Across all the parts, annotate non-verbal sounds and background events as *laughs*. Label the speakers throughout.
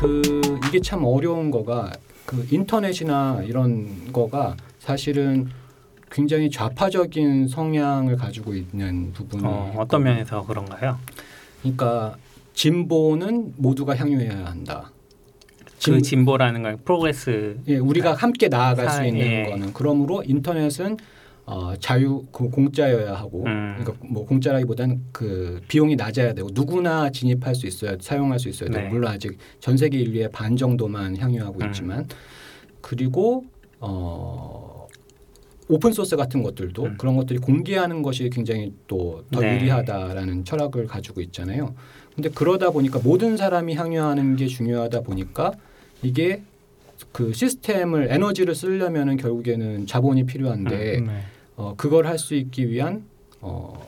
Speaker 1: 그 이게 참 어려운 거가 그 인터넷이나 이런 거가 사실은 굉장히 좌파적인 성향을 가지고 있는 부분이
Speaker 2: 어, 어떤 면에서 그런가요?
Speaker 1: 그러니까 진보는 모두가 향유해야 한다.
Speaker 2: 그
Speaker 1: 진-
Speaker 2: 진보라는 건 progress
Speaker 1: 예, 우리가 함께 나아갈 수
Speaker 2: 사-
Speaker 1: 있는
Speaker 2: 예.
Speaker 1: 거는 그러므로 인터넷은 어, 자유 그 공짜여야 하고
Speaker 2: 음.
Speaker 1: 그러니까 뭐 공짜라기보다는 그 비용이 낮아야 되고 누구나 진입할 수 있어야 사용할 수 있어야 되고
Speaker 2: 네.
Speaker 1: 물론 아직 전 세계 인류의 반 정도만 향유하고
Speaker 2: 음.
Speaker 1: 있지만 그리고 어 오픈 소스 같은 것들도
Speaker 2: 음.
Speaker 1: 그런 것들이 공개하는 것이 굉장히 또더
Speaker 2: 네.
Speaker 1: 유리하다라는 철학을 가지고 있잖아요. 근데 그러다 보니까 모든 사람이 향유하는 게 중요하다 보니까 이게 그 시스템을 에너지를 쓰려면은 결국에는 자본이 필요한데
Speaker 3: 네.
Speaker 1: 어, 그걸 할 수 있기 위한 어,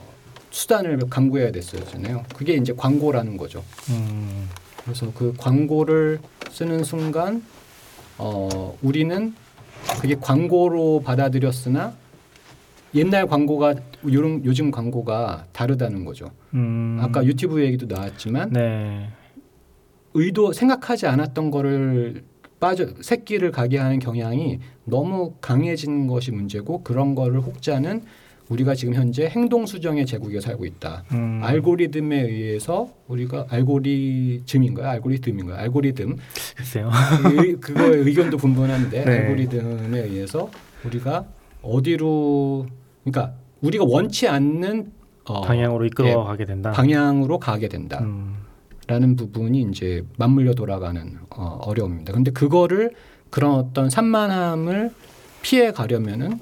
Speaker 1: 수단을 강구해야 됐었잖아요. 그게 이제 광고라는 거죠.
Speaker 3: 음.
Speaker 1: 그래서 그 광고를 쓰는 순간 어, 우리는 그게 광고로 받아들였으나 옛날 광고가 요즘, 요즘 광고가 다르다는 거죠.
Speaker 3: 음.
Speaker 1: 아까 유튜브 얘기도 나왔지만
Speaker 3: 네.
Speaker 1: 의도 생각하지 않았던 거를 빠져 새끼를 가게 하는 경향이 너무 강해진 것이 문제고 그런 거를 혹자는 우리가 지금 현재 행동 수정의 제국에 살고 있다.
Speaker 3: 음.
Speaker 1: 알고리즘에 의해서 우리가 알고리즘인가요? 알고리즘인가요? 알고리즘
Speaker 3: 글쎄요.
Speaker 1: 의, 그거의 의견도 분분한데
Speaker 3: 네.
Speaker 1: 알고리즘에 의해서 우리가 어디로 그러니까 우리가 원치 않는 어,
Speaker 3: 방향으로 이끌어 가게 된다.
Speaker 1: 방향으로 가게 된다.
Speaker 3: 음.
Speaker 1: 라는 부분이 이제 맞물려 돌아가는 어, 어려움입니다. 근데 그거를 그런 어떤 산만함을 피해 가려면은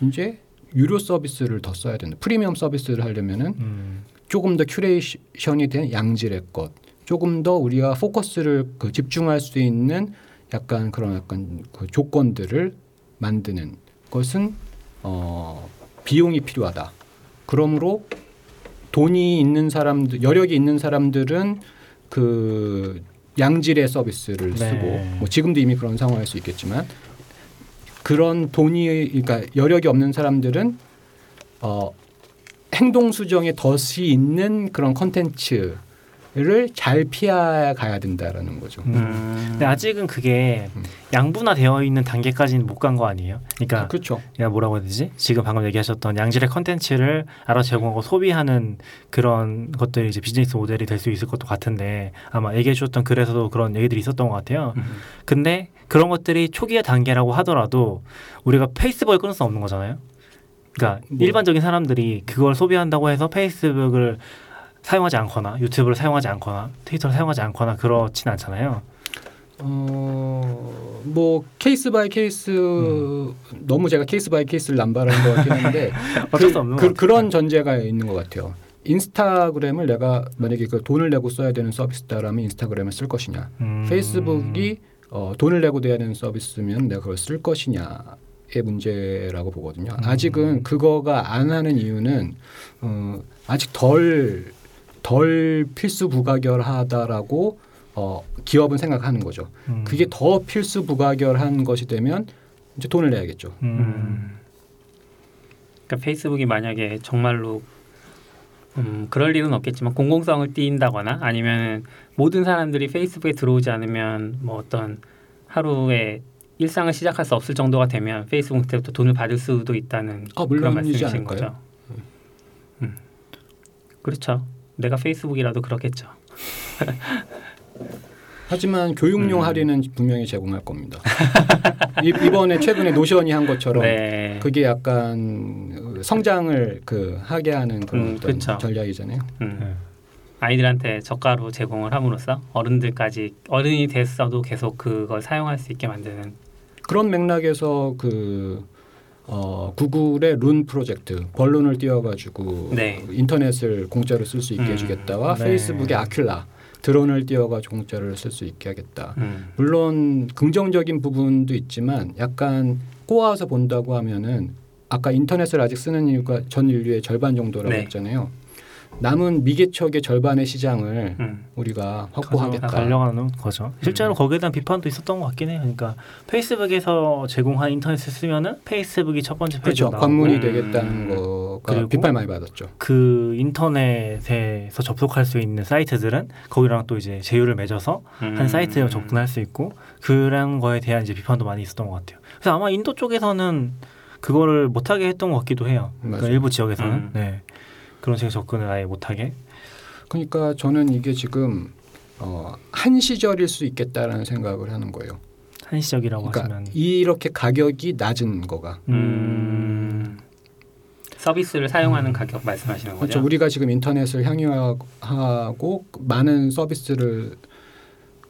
Speaker 1: 이제 유료 서비스를 더 써야 된다. 프리미엄 서비스를 하려면은
Speaker 3: 음.
Speaker 1: 조금 더 curation이 된 양질의 것, 조금 더 우리가 포커스를 그 집중할 수 있는 약간 그런 약간 그 조건들을 만드는 것은 어, 비용이 필요하다. 그러므로 돈이 있는 사람들, 여력이 있는 사람들은 그 양질의 서비스를
Speaker 3: 네.
Speaker 1: 쓰고 뭐 지금도 이미 그런 상황일 수 있겠지만 그런 돈이 그러니까 여력이 없는 사람들은 어, 행동 수정에 덫이 있는 그런 컨텐츠를 잘 피해 가야 된다라는 거죠.
Speaker 3: 음.
Speaker 2: 음.
Speaker 3: 근데 아직은 그게
Speaker 1: 음.
Speaker 3: 양분화되어 있는 단계까지는 못 간 거 아니에요? 그러니까
Speaker 1: 그렇죠.
Speaker 3: 뭐라고 해야 되지? 지금 방금 얘기하셨던 양질의 컨텐츠를 알아 제공하고 소비하는 그런 것들이 이제 비즈니스 모델이 될 수 있을 것도 같은데 아마 얘기해 주셨던 글에서도 그런 얘기들이 있었던 것 같아요.
Speaker 2: 음.
Speaker 3: 근데 그런 것들이 초기의 단계라고 하더라도 우리가 페이스북을 끊을 수 없는 거잖아요. 그러니까
Speaker 1: 뭐.
Speaker 3: 일반적인 사람들이 그걸 소비한다고 해서 페이스북을 사용하지 않거나 유튜브를 사용하지 않거나 트위터를 사용하지 않거나 그렇진 않잖아요.
Speaker 1: 어 뭐 case by case 너무 제가 case by case를 남발한 것 같긴 한데 *laughs* 그, 그,
Speaker 3: 것 같아요.
Speaker 1: 그런 전제가 있는 것 같아요. 인스타그램을 내가 만약에 그 돈을 내고 써야 되는 서비스다라면 인스타그램을 쓸 것이냐,
Speaker 3: 음.
Speaker 1: 페이스북이 어, 돈을 내고 돼야 되는 서비스면 내가 그걸 쓸 것이냐 의 문제라고 보거든요.
Speaker 3: 음.
Speaker 1: 아직은 그거가 안 하는 이유는 어, 아직 덜 덜 필수 부가결하다라고 어, 기업은 생각하는 거죠.
Speaker 3: 음.
Speaker 1: 그게 더 필수 부가결한 것이 되면 이제 돈을 내야겠죠.
Speaker 3: 음.
Speaker 2: 음. 그러니까 페이스북이 만약에 정말로 음, 그럴 일은 없겠지만 공공성을 띈다거나 아니면 모든 사람들이 페이스북에 들어오지 않으면 뭐 어떤 하루에 일상을 시작할 수 없을 정도가 되면 페이스북부터 돈을 받을 수도 있다는
Speaker 1: 아,
Speaker 2: 그런 말씀이신
Speaker 1: 않을까요?
Speaker 2: 거죠. 음. 그렇죠. 내가 페이스북이라도 그렇겠죠. *laughs*
Speaker 1: 하지만 교육용
Speaker 2: 음.
Speaker 1: 할인은 분명히 제공할 겁니다. 이, 이번에 최근에 노션이 한 것처럼
Speaker 2: 네.
Speaker 1: 그게 약간 성장을 그 하게 하는 그런
Speaker 2: 음, 그쵸.
Speaker 1: 전략이잖아요.
Speaker 2: 음.
Speaker 3: 네.
Speaker 2: 아이들한테 저가로 제공을 함으로써 어른들까지 어른이 됐어도 계속 그걸 사용할 수 있게 만드는
Speaker 1: 그런 맥락에서 그 어, 구글의 룬 프로젝트 벌룬을 띄워가지고
Speaker 2: 네.
Speaker 1: 인터넷을 공짜로 쓸 수 있게
Speaker 2: 음,
Speaker 1: 해주겠다와
Speaker 3: 네.
Speaker 1: 페이스북의 아큘라 드론을 띄워가지고 공짜로 쓸수 있게 하겠다.
Speaker 2: 음.
Speaker 1: 물론 긍정적인 부분도 있지만 약간 꼬아서 본다고 하면은 아까 인터넷을 아직 쓰는 이유가 전 인류의 절반 정도라고
Speaker 2: 네.
Speaker 1: 했잖아요. 남은 미개척의 절반의 시장을
Speaker 2: 음.
Speaker 1: 우리가
Speaker 3: 다
Speaker 1: 확보하겠다.
Speaker 3: 달려가는 거죠. 실제로
Speaker 2: 음.
Speaker 3: 거기에 대한 비판도 있었던 것 같긴 해요. 그러니까 페이스북에서 제공한 인터넷을 쓰면은 페이스북이 첫 번째
Speaker 1: 그렇죠.
Speaker 3: 페이지로 나오고
Speaker 1: 관문이
Speaker 2: 음.
Speaker 1: 되겠다는 거
Speaker 3: 그리고
Speaker 1: 비판 많이 받았죠.
Speaker 3: 그 인터넷에서 접속할 수 있는 사이트들은 거기랑 또 이제 제휴를 맺어서 한
Speaker 2: 음.
Speaker 3: 사이트에 접근할 수 있고 그런 거에 대한 이제 비판도 많이 있었던 것 같아요. 그래서 아마 인도 쪽에서는 그거를 못하게 했던 것 같기도 해요. 그러니까. 일부 지역에서는
Speaker 2: 음.
Speaker 3: 네. 그런 식의 접근을 아예 못하게.
Speaker 1: 그러니까 저는 이게 지금 어, 한 시절일 수 있겠다라는 생각을 하는 거예요.
Speaker 3: 한시적이라고
Speaker 1: 그러니까
Speaker 3: 하시면
Speaker 1: 이렇게 가격이 낮은 거가
Speaker 2: 음. 서비스를 사용하는
Speaker 3: 음.
Speaker 2: 가격 말씀하시는 거죠?
Speaker 1: 그렇죠. 우리가 지금 인터넷을 향유하고 많은 서비스를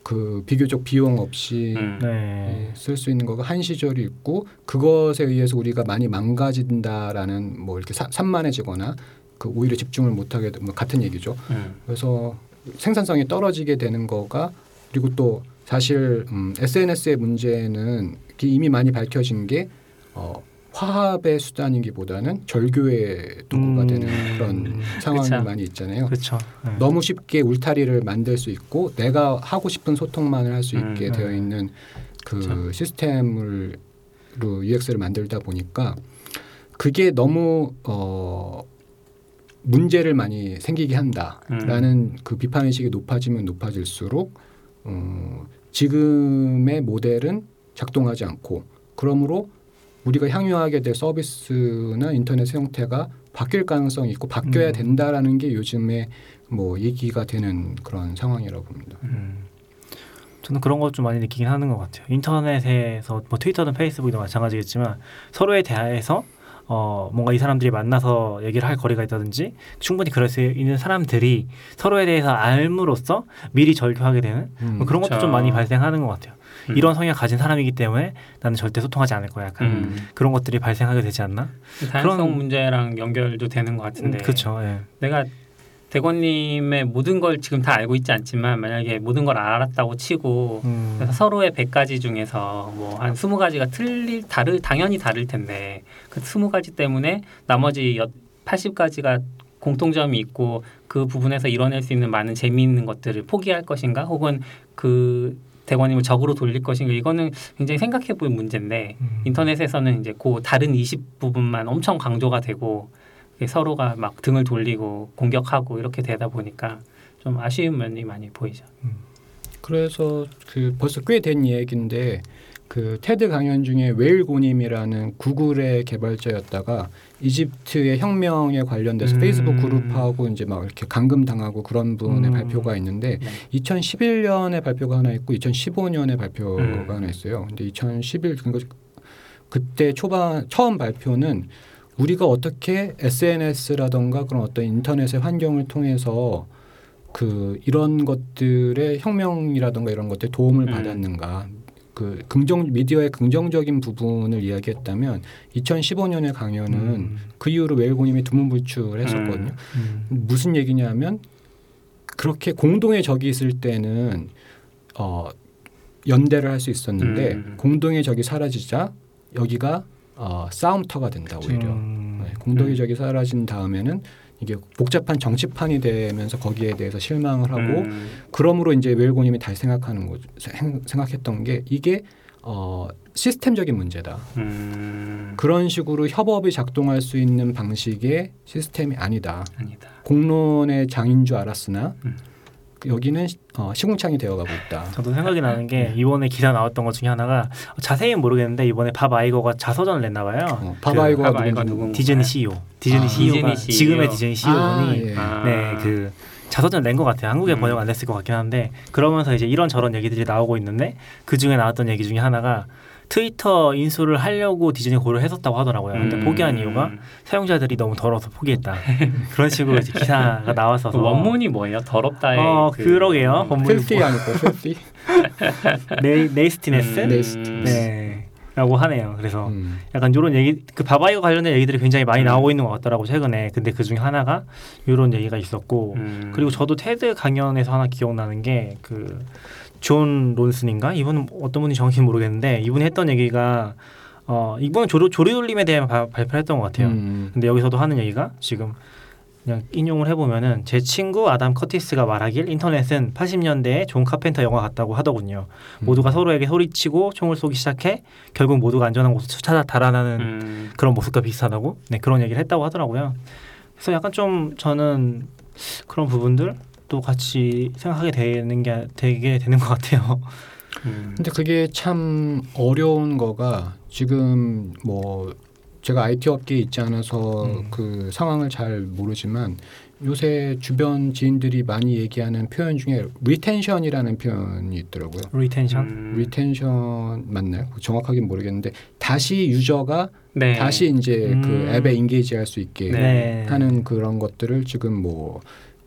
Speaker 1: 그 비교적 비용 없이
Speaker 2: 음.
Speaker 3: 네.
Speaker 1: 쓸수 있는 거가 한 시절이 있고 그것에 의해서 우리가 많이 망가진다라는 뭐 이렇게 사- 산만해지거나 그 오히려 집중을 못하게 되- 뭐 같은 얘기죠.
Speaker 2: 음.
Speaker 1: 그래서 생산성이 떨어지게 되는 거가 그리고 또 사실 음, SNS의 문제는 이미 많이 밝혀진 게 어, 화합의 수단이기보다는 절교의 도구가
Speaker 3: 음.
Speaker 1: 되는 그런 상황이
Speaker 2: 그쵸.
Speaker 1: 많이 있잖아요.
Speaker 3: 그렇죠. 네.
Speaker 1: 너무 쉽게 울타리를 만들 수 있고 내가 하고 싶은 소통만을 할 수 있게
Speaker 2: 음,
Speaker 1: 되어
Speaker 3: 음.
Speaker 1: 있는 그
Speaker 2: 그쵸.
Speaker 1: 시스템을 로 UX를 만들다 보니까 그게 너무 어 문제를 많이 생기게 한다라는 그 비판 의식이 높아지면 높아질수록 어 지금의 모델은 작동하지 않고 그러므로 우리가 향유하게 될 서비스나 인터넷 형태가 바뀔 가능성이 있고 바뀌어야
Speaker 3: 음.
Speaker 1: 된다라는 게 요즘에 뭐 얘기가 되는 그런 상황이라고 봅니다.
Speaker 3: 음. 저는 그런 것 좀 많이 느끼긴 하는 것 같아요. 인터넷에서 뭐 트위터든 페이스북이든 마찬가지겠지만 서로에 대해서 어 뭔가 이 사람들이 만나서 얘기를 할 거리가 있다든지 충분히 그럴 수 있는 사람들이 서로에 대해서 알므로써 미리 절교하게 되는 뭐 그런 것도
Speaker 2: 그쵸.
Speaker 3: 좀 많이 발생하는 것 같아요.
Speaker 2: 음.
Speaker 3: 이런 성향 가진 사람이기 때문에 나는 절대 소통하지 않을 거야. 약간
Speaker 2: 음.
Speaker 3: 그런 것들이 발생하게 되지 않나?
Speaker 2: 다양성
Speaker 3: 그런-
Speaker 2: 문제랑 연결도 되는 것 같은데
Speaker 3: 그렇죠. 예.
Speaker 2: 내가 대권님의 모든 걸 지금 다 알고 있지 않지만 만약에 모든 걸 알았다고 치고
Speaker 3: 음.
Speaker 2: 서로의 100가지 중에서 뭐한 20가지가 틀릴 다를 당연히 다를 텐데 그 20가지 때문에 나머지 80가지가 공통점이 있고 그 부분에서 이뤄낼 수 있는 많은 재미있는 것들을 포기할 것인가 혹은 그 대권님을 적으로 돌릴 것인가 이거는 굉장히 생각해 볼 문제인데
Speaker 3: 음.
Speaker 2: 인터넷에서는 이제 그 다른 20 부분만 엄청 강조가 되고 서로가 막 등을 돌리고 공격하고 이렇게 되다 보니까 좀 아쉬운 면이 많이 보이죠.
Speaker 1: 그래서 그 벌써 꽤된 얘기인데 그 테드 강연 중에 웨일 고님이라는 구글의 개발자였다가 이집트의 혁명에 관련돼서
Speaker 3: 음.
Speaker 1: 페이스북 그룹하고 이제 막 이렇게 감금 당하고 그런 분의
Speaker 3: 음.
Speaker 1: 발표가 있는데
Speaker 2: 네.
Speaker 1: 2011년에 발표가 하나 있고 2015년에 발표가
Speaker 2: 음.
Speaker 1: 하나 있어요. 근데 2011 그러니까 그때 초반 처음 발표는 우리가 어떻게 SNS라던가 그런 어떤 인터넷의 환경을 통해서 그 이런 것들의 혁명이라던가 이런 것들 도움을
Speaker 2: 음.
Speaker 1: 받았는가 그 긍정 미디어의 긍정적인 부분을 이야기했다면 2015년의 강연은
Speaker 3: 음.
Speaker 1: 그 이후로 웨일고님이 두문불출했었거든요.
Speaker 3: 음.
Speaker 1: 무슨 얘기냐면 그렇게 공동의 적이 있을 때는 어 연대를 할 수 있었는데
Speaker 2: 음.
Speaker 1: 공동의 적이 사라지자 여기가 어 싸움터가 된다 오히려
Speaker 3: 음.
Speaker 1: 네, 공동의
Speaker 2: 음.
Speaker 1: 적이 사라진 다음에는 이게 복잡한 정치판이 되면서 거기에 대해서 실망을 하고
Speaker 2: 음.
Speaker 1: 그러므로 이제 웰고님이 다시 생각하는 생- 생각했던 게 이게 어 시스템적인 문제다
Speaker 2: 음.
Speaker 1: 그런 식으로 협업이 작동할 수 있는 방식의 시스템이 아니다
Speaker 2: 아니다.
Speaker 1: 공론의 장인 줄 알았으나
Speaker 2: 음.
Speaker 1: 여기는 시- 어, 시궁창이 되어가고 있다.
Speaker 3: 저도 생각이 나는 게
Speaker 1: 네.
Speaker 3: 이번에 기사 나왔던 것 중에 하나가 자세히는 모르겠는데 이번에 밥 아이거가 자서전을 냈나 봐요.
Speaker 1: 어, 바바이거가
Speaker 2: 그 바바이거
Speaker 1: 누군지
Speaker 2: 누군-
Speaker 3: 디즈니
Speaker 2: 아.
Speaker 3: CEO, 디즈니
Speaker 1: 아.
Speaker 3: CEO가
Speaker 2: 디즈니
Speaker 3: 지금의
Speaker 2: CEO.
Speaker 3: 디즈니 CEO분이
Speaker 1: 예.
Speaker 2: 아.
Speaker 3: 네, 그 자서전 낸 것 같아요. 한국에
Speaker 2: 음.
Speaker 3: 번역 안 됐을 것 같긴 한데 그러면서 이제 이런 저런 얘기들이 나오고 있는데 그 중에 나왔던 얘기 중에 하나가 트위터 인수를 하려고 디즈니 고려했었다고 하더라고요. 근데
Speaker 2: 음.
Speaker 3: 포기한 이유가 사용자들이 너무 더러워서 포기했다. *laughs* 그런 식으로 이제 기사가
Speaker 2: 그
Speaker 3: 나왔어서
Speaker 2: 원문이 뭐예요? 더럽다의
Speaker 3: 어
Speaker 2: 그-
Speaker 3: 그러게요. 원문이
Speaker 1: filthy
Speaker 3: 뭐,
Speaker 1: 아닐까? filthy? *laughs*
Speaker 3: 네, nastiness
Speaker 2: 음.
Speaker 1: nastiness. 네.
Speaker 3: 라고 하네요. 그래서
Speaker 1: 음.
Speaker 3: 약간 이런 얘기 그 밥 아이거 관련된 얘기들이 굉장히 많이
Speaker 2: 음.
Speaker 3: 나오고 있는 것 같더라고 최근에. 근데 그 중에 하나가 이런 얘기가 있었고
Speaker 2: 음.
Speaker 3: 그리고 저도 테드 강연에서 하나 기억나는 게 그 존 론슨인가 이분은 어떤 분이 정확히 모르겠는데 이분이 했던 얘기가 어 이분은 조리 조리돌림에 대해 바- 발표를 했던 것 같아요.
Speaker 1: 음.
Speaker 3: 근데 여기서도 하는 얘기가 지금 그냥 인용을 해보면은 제 친구 아담 커티스가 말하길 인터넷은 80년대에 존 카펜터 영화 같다고 하더군요.
Speaker 1: 음.
Speaker 3: 모두가 서로에게 소리치고 총을 쏘기 시작해 결국 모두가 안전한 곳을 찾아 달아나는
Speaker 2: 음,
Speaker 3: 그런 모습과 비슷하다고 네 그런 얘기를 했다고 하더라고요. 그래서 약간 좀 저는 그런 부분들 또 같이 생각하게 되는 게 되게 되는 것 같아요. *laughs*
Speaker 2: 음.
Speaker 1: 근데 그게 참 어려운 거가 지금 뭐 제가 IT 업계에 있지 않아서
Speaker 3: 음.
Speaker 1: 그 상황을 잘 모르지만 요새 주변 지인들이 많이 얘기하는 표현 중에 retention이라는 표현이 있더라고요.
Speaker 3: retention.
Speaker 2: 음.
Speaker 1: retention 맞나요? 정확하게 모르겠는데 다시 유저가
Speaker 2: 네.
Speaker 1: 다시 이제 그
Speaker 3: 음.
Speaker 1: 앱에 인게이지할 수 있게
Speaker 3: 네.
Speaker 1: 하는 그런 것들을 지금 뭐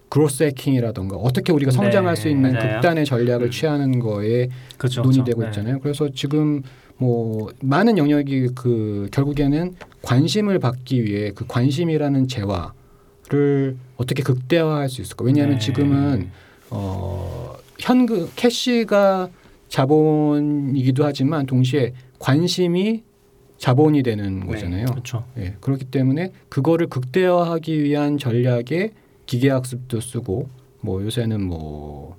Speaker 1: 그로스 해킹이라던가 어떻게 우리가
Speaker 3: 네,
Speaker 1: 성장할 수 있는
Speaker 2: 맞아요.
Speaker 1: 극단의 전략을
Speaker 2: 음.
Speaker 1: 취하는 거에
Speaker 3: 그렇죠.
Speaker 1: 논의되고
Speaker 3: 그렇죠.
Speaker 1: 있잖아요. 그래서 지금 뭐 많은 영역이 그 결국에는 관심을 받기 위해 그 관심이라는 재화를 어떻게 극대화할 수 있을까? 왜냐하면
Speaker 3: 네.
Speaker 1: 지금은 어 현금 캐시가 자본이기도 하지만 동시에 관심이 자본이 되는
Speaker 2: 네.
Speaker 1: 거잖아요.
Speaker 3: 그렇죠.
Speaker 1: 예, 그렇기 때문에 그거를 극대화하기 위한 전략에 기계학습도 쓰고 뭐 요새는 뭐,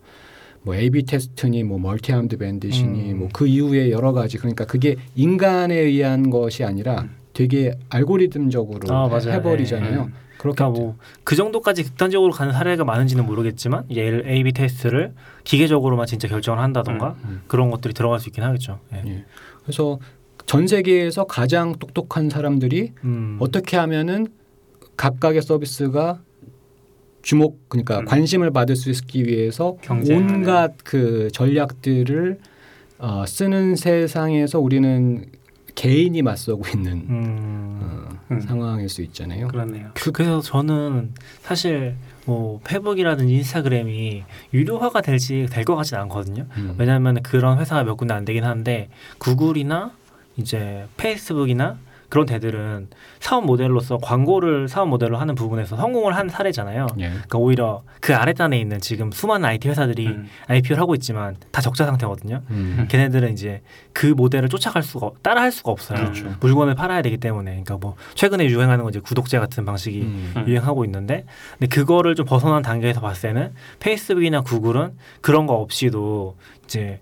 Speaker 1: 뭐 A/B 테스트니 뭐 multi-armed bandit이니
Speaker 3: 음.
Speaker 1: 뭐 그 이후에 여러 가지 그러니까 그게 인간에 의한 것이 아니라 되게 알고리즘적으로
Speaker 3: 아.
Speaker 1: 해버리잖아요.
Speaker 2: 네.
Speaker 1: 그렇게
Speaker 3: 그러니까 뭐 그 정도까지 극단적으로 가는 사례가 많은지는 모르겠지만 예를 A/B 테스트를 기계적으로만 진짜 결정을 한다던가
Speaker 1: 음.
Speaker 3: 그런 것들이 들어갈 수 있긴 하겠죠. 예.
Speaker 1: 예. 그래서 전 세계에서 가장 똑똑한 사람들이
Speaker 3: 음.
Speaker 1: 어떻게 하면은 각각의 서비스가 주목 그러니까
Speaker 2: 음.
Speaker 1: 관심을 받을 수 있기 위해서
Speaker 2: 경쟁하는.
Speaker 1: 온갖 그 전략들을 어, 쓰는 세상에서 우리는 개인이 맞서고 있는
Speaker 3: 음.
Speaker 1: 어,
Speaker 2: 음.
Speaker 1: 상황일 수 있잖아요.
Speaker 2: 그렇네요.
Speaker 3: 그, 그래서 저는 사실 뭐 페북이라든지 인스타그램이 유료화가 될지 될 것 같지는 않거든요.
Speaker 1: 음.
Speaker 3: 왜냐하면 그런 회사가 몇 군데 안 되긴 하는데 구글이나 이제 페이스북이나 그런 데들은 사업 모델로서 광고를 사업 모델로 하는 부분에서 성공을 한 사례잖아요.
Speaker 1: 예.
Speaker 3: 그러니까 오히려 그 아래단에 있는 지금 수많은 IT 회사들이
Speaker 2: 음.
Speaker 3: IPO를 하고 있지만 다 적자 상태거든요.
Speaker 1: 음.
Speaker 3: 걔네들은 이제 그 모델을 쫓아갈 수가 없- 따라할 수가 없어요.
Speaker 1: 그렇죠.
Speaker 3: 물건을 팔아야 되기 때문에. 그러니까 뭐 최근에 유행하는 건 이제 구독제 같은 방식이
Speaker 1: 음.
Speaker 2: 음.
Speaker 3: 유행하고 있는데 근데 그거를 좀 벗어난 단계에서 봤을 때는 페이스북이나 구글은 그런 거 없이도 이제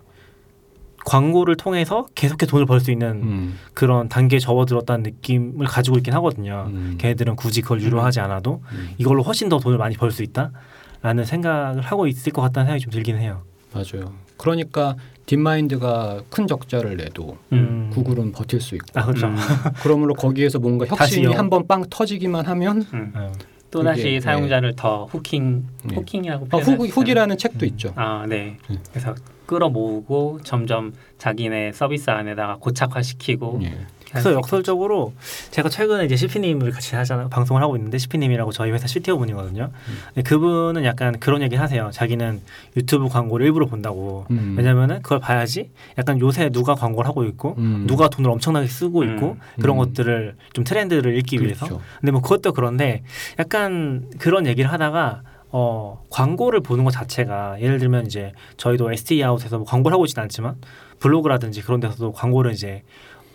Speaker 3: 광고를 통해서 계속해서 돈을 벌 수 있는
Speaker 1: 음.
Speaker 3: 그런 단계에 접어들었다는 느낌을 가지고 있긴 하거든요.
Speaker 1: 음.
Speaker 3: 걔네들은 굳이 그걸 유료하지 않아도
Speaker 1: 음.
Speaker 3: 이걸로 훨씬 더 돈을 많이 벌 수 있다라는 생각을 하고 있을 것 같다는 생각이 좀 들긴 해요.
Speaker 1: 맞아요. 그러니까 딥마인드가 큰 적자를 내도
Speaker 2: 음.
Speaker 1: 구글은 버틸 수 있고
Speaker 3: 아 그렇죠.
Speaker 2: 음.
Speaker 1: 그러므로 거기에서 뭔가 *laughs* 혁신이
Speaker 3: 다시요.
Speaker 1: 한번 빵 터지기만 하면
Speaker 2: 음.
Speaker 3: 어.
Speaker 2: 또 다시
Speaker 1: 네.
Speaker 2: 사용자를 더 후킹
Speaker 1: 네.
Speaker 2: 후킹이라고
Speaker 1: 어,
Speaker 2: 수 있잖아요.
Speaker 1: 훅이라는 책도
Speaker 3: 음.
Speaker 1: 있죠.
Speaker 2: 아, 네.
Speaker 1: 음.
Speaker 2: 그래서 끌어모으고 점점 자기네 서비스 안에다가 고착화시키고
Speaker 1: 예.
Speaker 3: 그래서 역설적으로 제가 최근에 이제 시피님을 같이 하잖아요 방송을 하고 있는데 시피님이라고 저희 회사 CTO 분이거든요.
Speaker 1: 음.
Speaker 3: 근데 그분은 약간 그런 얘기를 하세요. 자기는 유튜브 광고를 일부러 본다고.
Speaker 1: 음.
Speaker 3: 왜냐면은 그걸 봐야지 약간 요새 누가 광고를 하고 있고
Speaker 1: 음.
Speaker 3: 누가 돈을 엄청나게 쓰고
Speaker 2: 음.
Speaker 3: 있고 그런
Speaker 1: 음.
Speaker 3: 것들을 좀 트렌드를 읽기 위해서.
Speaker 1: 그렇죠.
Speaker 3: 근데 뭐 그것도 그런데 약간 그런 얘기를 하다가 어 광고를 보는 것 자체가 예를 들면 이제 저희도 ST 아웃에서 뭐 광고를 하고 있지는 않지만 블로그라든지 그런 데서도 광고를 이제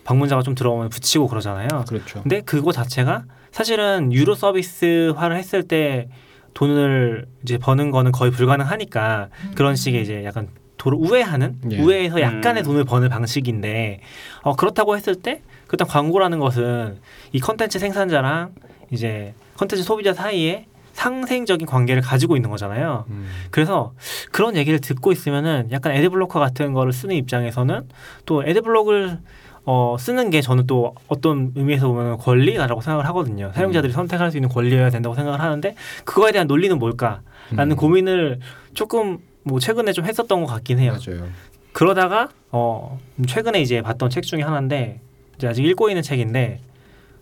Speaker 3: 방문자가 좀 들어오면 붙이고 그러잖아요.
Speaker 1: 그렇죠.
Speaker 3: 근데 그거 자체가 사실은 유료 서비스화를 했을 때 돈을 이제 버는 거는 거의 불가능하니까 그런 식의 이제 약간 도로 우회하는
Speaker 1: 예.
Speaker 3: 우회해서 약간의
Speaker 2: 음.
Speaker 3: 돈을 버는 방식인데 어, 그렇다고 했을 때 일단 광고라는 것은 이 컨텐츠 생산자랑 이제 컨텐츠 소비자 사이에 상생적인 관계를 가지고 있는 거잖아요.
Speaker 1: 음.
Speaker 3: 그래서 그런 얘기를 듣고 있으면은 약간 애드블로커 같은 거를 쓰는 입장에서는 또 애드블록을 어, 쓰는 게 저는 또 어떤 의미에서 보면 권리다라고 생각을 하거든요. 사용자들이 선택할 수 있는 권리여야 된다고 생각을 하는데 그거에 대한 논리는 뭘까라는
Speaker 1: 음.
Speaker 3: 고민을 조금 뭐 최근에 좀 했었던 것 같긴 해요.
Speaker 1: 맞아요.
Speaker 3: 그러다가 어 최근에 이제 봤던 책 중에 하나인데 이제 아직 읽고 있는 책인데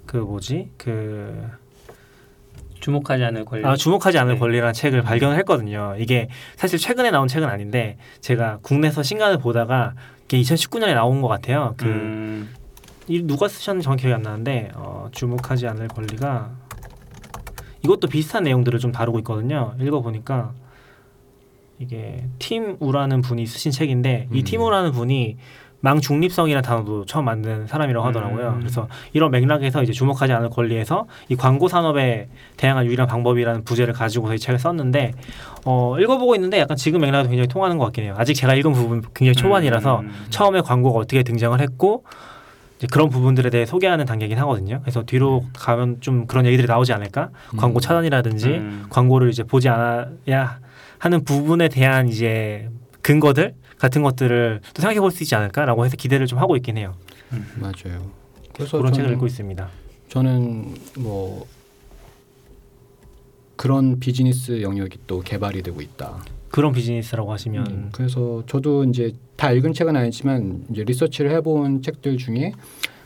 Speaker 3: 그 뭐지 그
Speaker 2: 주목하지 않을 권리.
Speaker 3: 아, 주목하지 않을
Speaker 2: 네.
Speaker 3: 권리라는 책을 발견을 했거든요. 이게 사실 최근에 나온 책은 아닌데 제가 국내에서 신간을 보다가 이게 2019년에 나온 것 같아요. 그
Speaker 2: 음,
Speaker 3: 이 누가 쓰셨는지 정확히 기억이 안 나는데 어, 주목하지 않을 권리가 이것도 비슷한 내용들을 좀 다루고 있거든요. 읽어 보니까 이게 팀 우라는 분이 쓰신 책인데 이
Speaker 1: 음.
Speaker 3: 팀 우라는 분이 망 중립성이라는 단어도 처음 만든 사람이라고 하더라고요.
Speaker 2: 음.
Speaker 3: 그래서 이런 맥락에서 이제 주목하지 않을 권리에서 이 광고 산업에 대항한 유일한 방법이라는 부제를 가지고서 이 책을 썼는데 어, 읽어보고 있는데 약간 지금 맥락도 굉장히 통하는 것 같긴 해요. 아직 제가 읽은 부분 굉장히 초반이라서
Speaker 2: 음.
Speaker 3: 처음에 광고가 어떻게 등장을 했고 그런 부분들에 대해 소개하는 단계이긴 하거든요. 그래서 뒤로 가면 좀 그런 얘기들이 나오지 않을까?
Speaker 1: 음.
Speaker 3: 광고 차단이라든지
Speaker 2: 음.
Speaker 3: 광고를 이제 보지 않아야 하는 부분에 대한 이제 근거들 같은 것들을 또 생각해 볼 수 있지 않을까라고 해서 기대를 좀 하고 있긴 해요.
Speaker 1: 맞아요. 그래서
Speaker 3: 그런 책을 읽고 있습니다.
Speaker 1: 저는 뭐 그런 비즈니스 영역이 또 개발이 되고 있다.
Speaker 3: 그런 비즈니스라고 하시면
Speaker 1: 음, 그래서 저도 이제 다 읽은 책은 아니지만 이제 리서치를 해본 책들 중에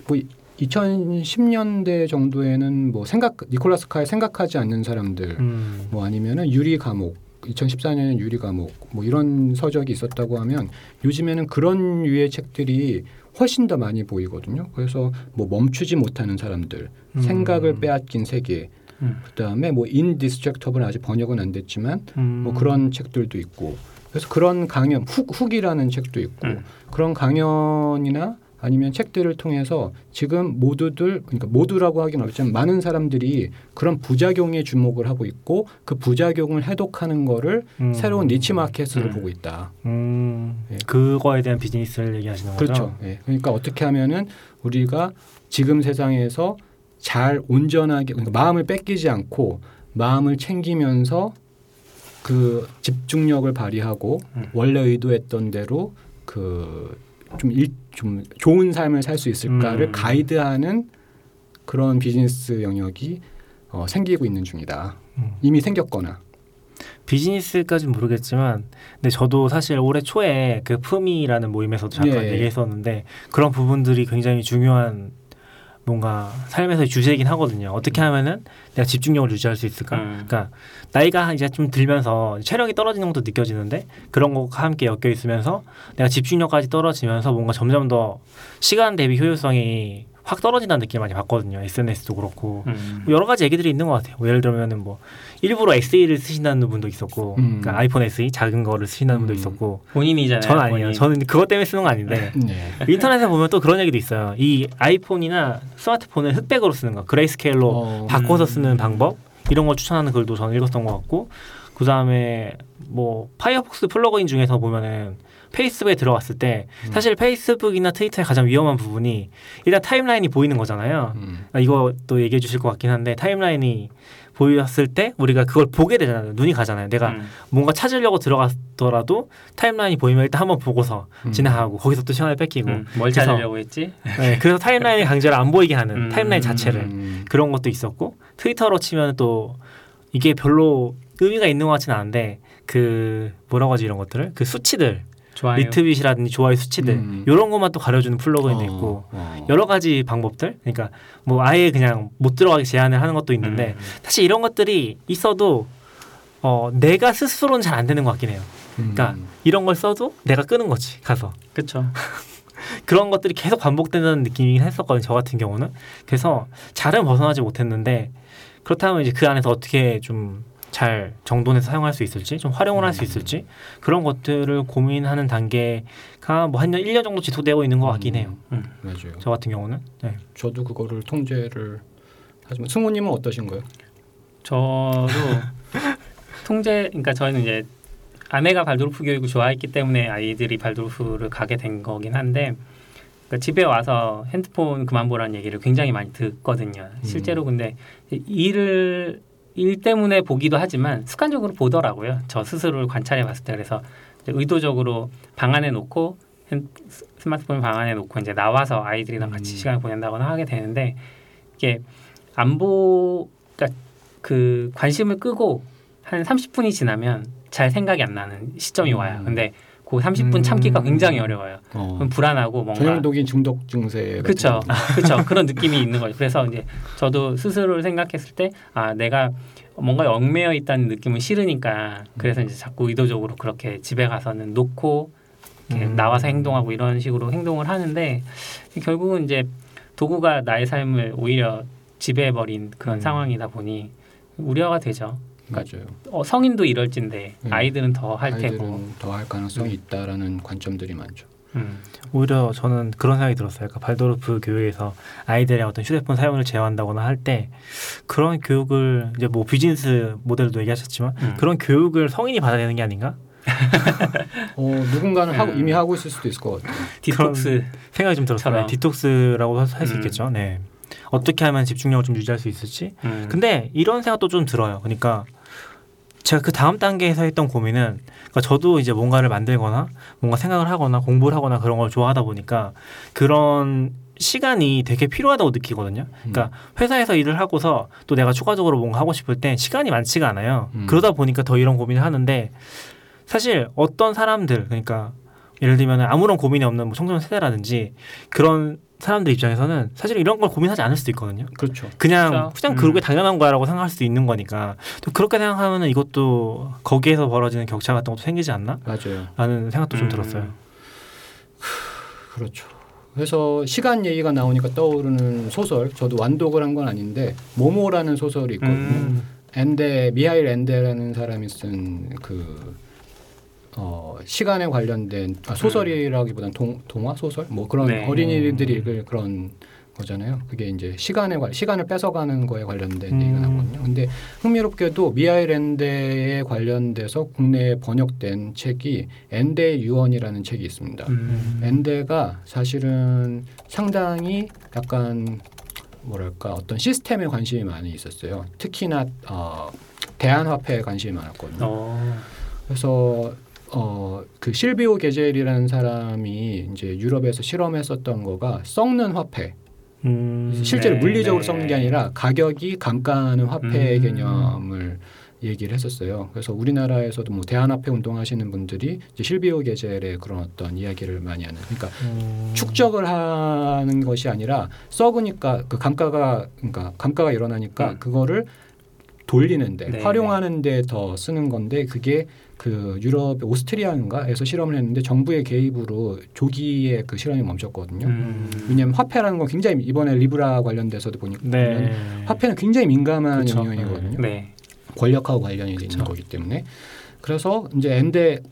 Speaker 1: 뭐 2010년대 정도에는 뭐 생각 니콜라스 카의 생각하지 않는 사람들
Speaker 3: 음,
Speaker 1: 뭐 아니면은 유리 감옥 2014년에 유리 감옥 뭐 이런 서적이 있었다고 하면 요즘에는 그런 유의 책들이 훨씬 더 많이 보이거든요. 그래서 뭐 멈추지 못하는 사람들,
Speaker 3: 음.
Speaker 1: 생각을 빼앗긴 세계,
Speaker 2: 음.
Speaker 1: 그다음에 뭐 Indistractable 아직 번역은 안 됐지만
Speaker 3: 음,
Speaker 1: 뭐 그런 책들도 있고 그래서 그런 강연 훅 훅이라는 책도 있고
Speaker 2: 음.
Speaker 1: 그런 강연이나 아니면 책들을 통해서 지금 모두들 그러니까 모두라고 하긴 어렵지만 많은 사람들이 그런 부작용에 주목을 하고 있고 그 부작용을 해독하는 거를
Speaker 3: 음.
Speaker 1: 새로운 니치 마켓으로
Speaker 2: 음.
Speaker 1: 보고 있다.
Speaker 3: 음,
Speaker 1: 예.
Speaker 3: 그거에 대한 비즈니스를 얘기하시는 거죠.
Speaker 1: 그렇죠. 예. 그러니까 어떻게 하면은 우리가 지금 세상에서 잘 온전하게 그러니까 마음을 뺏기지 않고 마음을 챙기면서 그 집중력을 발휘하고
Speaker 2: 음.
Speaker 1: 원래 의도했던 대로 그 그좀좀 좋은 삶을 살 수 있을까를
Speaker 3: 음.
Speaker 1: 가이드하는 그런 비즈니스 영역이 어, 생기고 있는 중이다.
Speaker 3: 음.
Speaker 1: 이미 생겼거나.
Speaker 3: 비즈니스까지는 모르겠지만 근데 저도 사실 올해 초에 그 품이라는 모임에서도 잠깐
Speaker 1: 예.
Speaker 3: 얘기했었는데 그런 부분들이 굉장히 중요한 뭔가 삶에서의 주제이긴 하거든요. 어떻게 하면은 내가 집중력을 유지할 수 있을까?
Speaker 2: 음.
Speaker 3: 그러니까 나이가 이제 좀 들면서 체력이 떨어지는 것도 느껴지는데 그런 것과 함께 엮여 있으면서 내가 집중력까지 떨어지면서 뭔가 점점 더 시간 대비 효율성이 확 떨어진다는 느낌을 많이 받거든요. SNS도 그렇고
Speaker 2: 음.
Speaker 3: 뭐 여러 가지 얘기들이 있는 것 같아요. 뭐 예를 들면은 뭐 일부러 SE를 쓰신다는 분도 있었고,
Speaker 1: 음.
Speaker 3: 그러니까 아이폰 SE 작은 거를 쓰신다는 분도
Speaker 1: 음.
Speaker 3: 있었고,
Speaker 2: 본인이잖아요.
Speaker 3: 저는 아니에요.
Speaker 2: 본인.
Speaker 3: 저는 그것 때문에 쓰는 거 아닌데
Speaker 1: 네.
Speaker 3: 인터넷에 보면 또 그런 얘기도 있어요. 이 아이폰이나 스마트폰을 흑백으로 쓰는 거, 그레이스케일로
Speaker 1: 어,
Speaker 3: 바꿔서
Speaker 2: 음.
Speaker 3: 쓰는 방법 이런 걸 추천하는 글도 저는 읽었던 것 같고, 그 다음에 뭐 파이어폭스 plugin 중에서 보면은 페이스북에 들어갔을 때
Speaker 1: 음.
Speaker 3: 사실 페이스북이나 트위터의 가장 위험한 부분이 일단 timeline이 보이는 거잖아요.
Speaker 1: 음.
Speaker 3: 아, 이거 또 얘기해 주실 것 같긴 한데 timeline이 보였을 때 우리가 그걸 보게 되잖아요. 눈이 가잖아요. 내가
Speaker 2: 음.
Speaker 3: 뭔가 찾으려고 들어갔더라도 timeline이 보이면 일단 한번 보고서
Speaker 1: 음.
Speaker 3: 지나가고 거기서 또 시간을 뺏기고
Speaker 2: 음. 뭘
Speaker 3: 그래서-
Speaker 2: 찾으려고 했지?
Speaker 3: 네, 그래서 timeline이 강제로 안 보이게 하는
Speaker 2: 음.
Speaker 3: timeline 자체를
Speaker 1: 음.
Speaker 3: 그런 것도 있었고 트위터로 치면 또 이게 별로 의미가 있는 것 같지는 않은데 그 뭐라고 하지 이런 것들을 그 수치들
Speaker 2: 좋아요.
Speaker 3: retweet이라든지 좋아요 수치들
Speaker 1: 음.
Speaker 3: 이런 것만 또 가려주는 plugin도
Speaker 1: 어,
Speaker 3: 있고
Speaker 1: 어.
Speaker 3: 여러 가지 방법들 그러니까 뭐 아예 그냥 못 들어가게 제한을 하는 것도 있는데
Speaker 2: 음.
Speaker 3: 사실 이런 것들이 있어도 어 내가 스스로는 잘 안 되는 것 같긴 해요. 그러니까
Speaker 1: 음.
Speaker 3: 이런 걸 써도 내가 끄는 거지 가서
Speaker 2: 그렇죠. *laughs*
Speaker 3: 그런 것들이 계속 반복된다는 느낌이긴 했었거든요. 저 같은 경우는 그래서 잘은 벗어나지 못했는데 그렇다면 이제 그 안에서 어떻게 좀 잘 정돈해서 사용할 수 있을지 좀 활용을 할 수 있을지 그런 것들을 고민하는 단계가 뭐 한 년, 1년 정도 지속되고 있는 것 같긴 해요.
Speaker 2: 음.
Speaker 1: 맞아요.
Speaker 3: 저 같은 경우는 네.
Speaker 1: 저도 그거를 통제를 하지만 승우님은 어떠신가요?
Speaker 2: 저도 *laughs* 통제 그러니까 저희는 이제 아내가 발도르프 교육을 좋아했기 때문에 아이들이 발도르프를 가게 된 거긴 한데 그러니까 집에 와서 핸드폰 그만 보라는 얘기를 굉장히 많이 듣거든요. 실제로 근데 일을 일 때문에 보기도 하지만 습관적으로 보더라고요. 저 스스로를 관찰해 봤을 때 그래서 의도적으로 방 안에 놓고 핸- 스- 스마트폰을 방 안에 놓고 이제 나와서 아이들이랑 같이
Speaker 1: 음.
Speaker 2: 시간을 보낸다거나 하게 되는데 이게 안보 그러니까 그 관심을 끄고 한 30분이 지나면 잘 생각이 안 나는 시점이
Speaker 1: 음.
Speaker 2: 와요. 근데 그 30분 참기가
Speaker 3: 음.
Speaker 2: 굉장히 어려워요.
Speaker 1: 어.
Speaker 2: 그럼 불안하고 뭔가
Speaker 1: 전형적인 중독 증세.
Speaker 2: 그렇죠, 그렇죠. 그런 느낌이 있는 거죠. 그래서 이제 저도 스스로를 생각했을 때 아 내가 뭔가 얽매여 있다는 느낌은 싫으니까 그래서 이제 자꾸 의도적으로 그렇게 집에 가서는 놓고
Speaker 3: 음.
Speaker 2: 나와서 행동하고 이런 식으로 행동을 하는데 결국은 이제 도구가 나의 삶을 오히려 지배해 버린 그런
Speaker 1: 음.
Speaker 2: 상황이다 보니 우려가 되죠.
Speaker 1: 맞아요.
Speaker 2: 어, 성인도 이럴진데
Speaker 1: 음.
Speaker 2: 아이들은 더 할 테고.
Speaker 1: 아이들은 더할 가능성이 있다라는 관점들이 많죠.
Speaker 2: 음.
Speaker 3: 오히려 저는 그런 생각이 들었어요. 그러니까 발도르프 교육에서 아이들의 어떤 휴대폰 사용을 제어한다거나 할 때 그런 교육을 이제 뭐 비즈니스 모델도 얘기하셨지만
Speaker 2: 음.
Speaker 3: 그런 교육을 성인이 받아야 되는 게 아닌가 *laughs*
Speaker 1: 어, 누군가는 하고,
Speaker 2: 음.
Speaker 1: 이미 하고 있을 수도 있을 것 같아요.
Speaker 2: 디톡스
Speaker 3: 생각이 좀 들었어요. 네, detox라고 할수
Speaker 2: 음.
Speaker 3: 있겠죠. 네. 어떻게 하면 집중력을 좀 유지할 수 있을지.
Speaker 2: 음.
Speaker 3: 근데 이런 생각도 좀 들어요. 그러니까 제가 그 다음 단계에서 했던 고민은 그러니까 저도 이제 뭔가를 만들거나 뭔가 생각을 하거나 공부를 하거나 그런 걸 좋아하다 보니까 그런 시간이 되게 필요하다고 느끼거든요. 그러니까 회사에서 일을 하고서 또 내가 추가적으로 뭔가 하고 싶을 때 시간이 많지가 않아요.
Speaker 1: 음.
Speaker 3: 그러다 보니까 더 이런 고민을 하는데 사실 어떤 사람들 그러니까 예를 들면 아무런 고민이 없는 뭐 청소년 세대라든지 그런 사람들 입장에서는 사실 이런 걸 고민하지 않을 수도 있거든요.
Speaker 1: 그렇죠.
Speaker 3: 그냥. 그냥
Speaker 2: 음.
Speaker 3: 그러게 당연한 거야라고 생각할 수도 있는 거니까 또 그렇게 생각하면은 이것도 거기에서 벌어지는 격차 같은 것도 생기지 않나?
Speaker 1: 맞아요.
Speaker 3: 라는 생각도 좀
Speaker 2: 음.
Speaker 3: 들었어요.
Speaker 1: 그렇죠. 그래서 시간 얘기가 나오니까 떠오르는 소설, 저도 완독을 한 건 아닌데 모모라는 소설이 있거든요.
Speaker 2: 음.
Speaker 1: 엔데 미하일 엔데라는 사람이 쓴그 어, 시간에 관련된 아, 소설이라기보다는 동, 동화 소설 뭐 그런
Speaker 2: 네.
Speaker 1: 어린이들이 읽을 그런 거잖아요. 그게 이제 시간에 관 시간을 뺏어가는 거에 관련된
Speaker 3: 음.
Speaker 1: 얘기가 나거든요. 근데 흥미롭게도 미하일 엔데에 관련돼서 국내에 번역된 책이 엔데 유언이라는 책이 있습니다.
Speaker 2: 음.
Speaker 1: 엔데가 사실은 상당히 약간 뭐랄까 어떤 시스템에 관심이 많이 있었어요. 특히나 어, 대한화폐에 관심이 많았거든요.
Speaker 2: 어.
Speaker 1: 그래서 어, 그 실비오 게젤이라는 사람이 이제 유럽에서 실험했었던 거가 썩는 화폐.
Speaker 3: 음.
Speaker 1: 실제로
Speaker 2: 네,
Speaker 1: 물리적으로
Speaker 2: 네.
Speaker 1: 썩는 게 아니라 가격이 감가하는 화폐
Speaker 2: 음.
Speaker 1: 개념을 얘기를 했었어요. 그래서 우리나라에서도 뭐 대한화폐 운동하시는 분들이 이제 실비오 게젤의 그런 어떤 이야기를 많이 하는. 그러니까
Speaker 3: 음.
Speaker 1: 축적을 하는 것이 아니라 썩으니까 그 감가가 그러니까 감가가 일어나니까
Speaker 2: 음.
Speaker 1: 그거를 돌리는데
Speaker 2: 네,
Speaker 1: 활용하는데 더 쓰는 건데 그게 그 유럽 오스트리아인가에서 실험을 했는데 정부의 개입으로 조기에 그 실험이 멈췄거든요.
Speaker 2: 음.
Speaker 1: 왜냐하면 화폐라는 건 굉장히 이번에 리브라 관련돼서도 보니까
Speaker 3: 네.
Speaker 1: 화폐는 굉장히 민감한
Speaker 3: 그쵸.
Speaker 1: 영역이거든요.
Speaker 2: 네.
Speaker 1: 권력하고 관련이 있는
Speaker 3: 그쵸.
Speaker 1: 거기 때문에 그래서 이제 엔데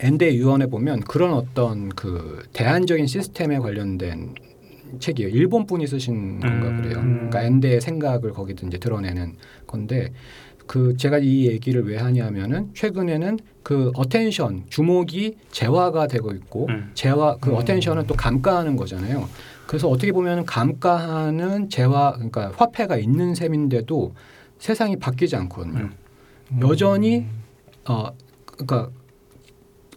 Speaker 1: 엔데 유언에 보면 그런 어떤 그 대안적인 시스템에 관련된 책이에요. 일본 분이 쓰신 건가
Speaker 2: 음.
Speaker 1: 그래요. 그러니까 엔데의 생각을 거기도 이제 드러내는 건데 그 제가 이 얘기를 왜 하냐면은 최근에는 그 attention 주목이 재화가 되고 있고
Speaker 2: 음.
Speaker 1: 재화 그
Speaker 3: 음.
Speaker 1: attention은 또 감가하는 거잖아요. 그래서 어떻게 보면 감가하는 재화 그러니까 화폐가 있는 셈인데도 세상이 바뀌지 않거든요.
Speaker 2: 음.
Speaker 1: 여전히 어 그러니까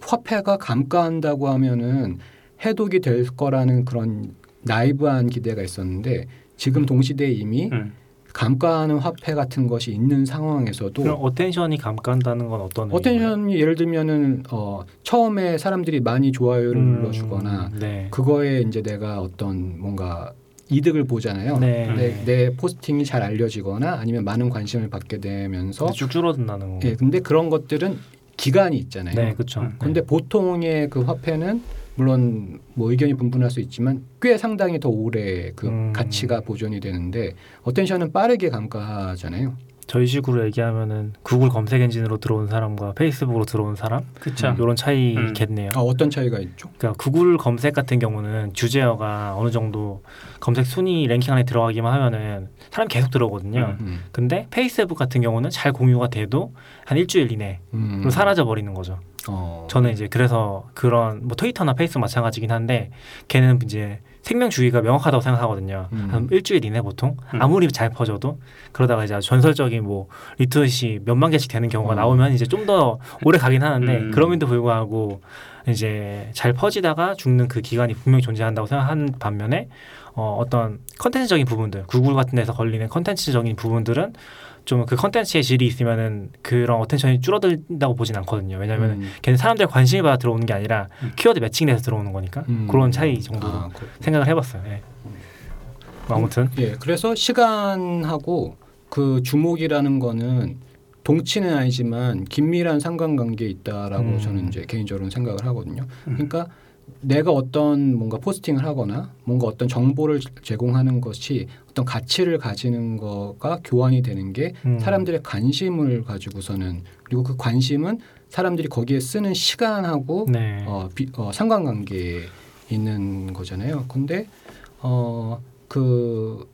Speaker 1: 화폐가 감가한다고 하면은 해독이 될 거라는 그런 naive한 기대가 있었는데 지금 동시대에 이미
Speaker 2: 음.
Speaker 1: 감가하는 화폐 같은 것이 있는 상황에서도
Speaker 3: 그럼 attention이 감가한다는 건 어떤?
Speaker 1: attention이 예를 들면은 어 처음에 사람들이 많이 좋아요를
Speaker 3: 음,
Speaker 1: 눌러주거나
Speaker 3: 네.
Speaker 1: 그거에 이제 내가 어떤 뭔가 이득을 보잖아요.
Speaker 3: 네.
Speaker 1: 내, 내 posting이 잘 알려지거나 아니면 많은 관심을 받게 되면서
Speaker 3: 쭉 줄어든다는 거.
Speaker 1: 예, 근데 그런 것들은 기간이 있잖아요.
Speaker 3: 네, 그렇죠.
Speaker 2: 음.
Speaker 1: 근데 보통의 그 화폐는 물론 뭐 의견이 분분할 수 있지만 꽤 상당히 더 오래 그
Speaker 3: 음.
Speaker 1: 가치가 보존이 되는데 어텐션은 빠르게 감가하잖아요.
Speaker 3: 저희 식으로 얘기하면은 구글 검색 엔진으로 들어온 사람과 페이스북으로 들어온 사람
Speaker 2: 그쵸.
Speaker 3: 이런 차이겠네요.
Speaker 1: 아, 어떤 차이가 있죠?
Speaker 3: 그러니까 구글 검색 같은 경우는 주제어가 어느 정도 검색 순위 랭킹 안에 들어가기만 하면은 사람이 계속 들어오거든요.
Speaker 1: 음.
Speaker 3: 근데 페이스북 같은 경우는 잘 공유가 돼도 한 일주일 이내로
Speaker 1: 음.
Speaker 3: 사라져 버리는 거죠.
Speaker 1: 어.
Speaker 3: 저는 이제 그래서 그런 뭐 트위터나 페이스북 마찬가지긴 한데 걔는 이제 생명 주기가 명확하다고 생각하거든요.
Speaker 1: 음.
Speaker 3: 한 일주일 이내 보통
Speaker 2: 음.
Speaker 3: 아무리 잘 퍼져도 그러다가 이제 전설적인 뭐 리트윗이 몇만 개씩 되는 경우가
Speaker 1: 어.
Speaker 3: 나오면 이제 좀 더 오래 가긴 하는데
Speaker 2: 음.
Speaker 3: 그럼에도 불구하고 이제 잘 퍼지다가 죽는 그 기간이 분명히 존재한다고 생각하는 반면에 어, 어떤 컨텐츠적인 부분들 구글 같은 데서 걸리는 컨텐츠적인 부분들은 좀 그 컨텐츠의 질이 있으면은 그런 attention이 줄어든다고 보진 않거든요. 왜냐하면
Speaker 1: 음.
Speaker 3: 걔는 사람들 관심이 받아 들어오는 게 아니라
Speaker 2: 음.
Speaker 3: 키워드 matching돼서 들어오는 거니까
Speaker 1: 음.
Speaker 3: 그런 차이 정도로
Speaker 1: 아.
Speaker 3: 생각을 해봤어요. 예. 뭐 아무튼
Speaker 1: 예, 그래서 시간하고 그 주목이라는 거는 동치는 아니지만 긴밀한 상관관계에 있다라고
Speaker 3: 음.
Speaker 1: 저는 이제 개인적으로 생각을 하거든요.
Speaker 2: 음.
Speaker 1: 그러니까 내가 어떤 뭔가 posting을 하거나 뭔가 어떤 정보를 제공하는 것이 어떤 가치를 가지는 거가 교환이 되는 게
Speaker 3: 음.
Speaker 1: 사람들의 관심을 가지고서는 그리고 그 관심은 사람들이 거기에 쓰는 시간하고
Speaker 3: 네.
Speaker 1: 어, 비, 어, 상관관계에 있는 거잖아요. 근데 어, 그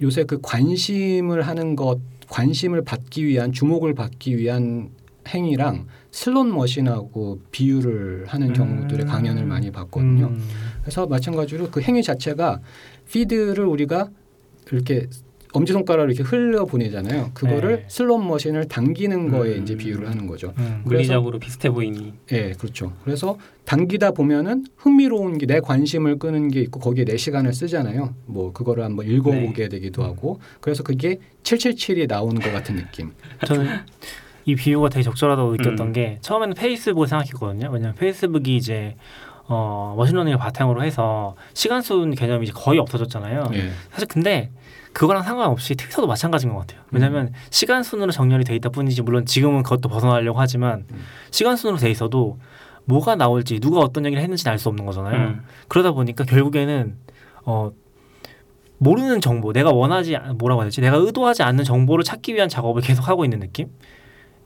Speaker 1: 요새 그 관심을 하는 것, 관심을 받기 위한 주목을 받기 위한 행위랑 슬롯 머신하고 비유를 하는 경우들의
Speaker 2: 음.
Speaker 1: 강연을 많이 봤거든요.
Speaker 3: 음.
Speaker 1: 그래서 마찬가지로 그 행위 자체가 feed를 우리가 이렇게 엄지손가락을 이렇게 흘려 보내잖아요. 그거를
Speaker 3: 네.
Speaker 1: 슬롯 머신을 당기는 거에
Speaker 2: 음.
Speaker 1: 이제 비유를 하는 거죠.
Speaker 3: 음.
Speaker 2: 물리적으로 비슷해 보이니.
Speaker 1: 예, 그렇죠. 그래서 당기다 보면은 흥미로운 게 내 관심을 끄는 게 있고 거기에 내 시간을 쓰잖아요. 뭐 그거를 한번 읽어보게 되기도 하고 그래서 그게 777이 나오는 것 같은 느낌.
Speaker 3: 저는 이 비유가 되게 적절하다고 느꼈던
Speaker 2: 음.
Speaker 3: 게 처음에는 페이스북을 생각했거든요. 왜냐하면 페이스북이 이제 어, machine learning을 바탕으로 해서 시간 순 개념이 이제 거의 없어졌잖아요.
Speaker 1: 예,
Speaker 3: 사실 근데 그거랑 상관없이 트위터도 마찬가지인 것 같아요. 왜냐하면
Speaker 1: 음.
Speaker 3: 시간 순으로 정렬이 돼 있다 뿐이지 물론 지금은 그것도 벗어나려고 하지만
Speaker 1: 음.
Speaker 3: 시간 순으로 돼 있어도 뭐가 나올지 누가 어떤 얘기를 했는지 알 수 없는 거잖아요.
Speaker 2: 음.
Speaker 3: 그러다 보니까 결국에는 어 모르는 정보, 내가 원하지 않- 뭐라고 해야 되지? 내가 의도하지 않는 정보를 찾기 위한 작업을 계속 하고 있는 느낌?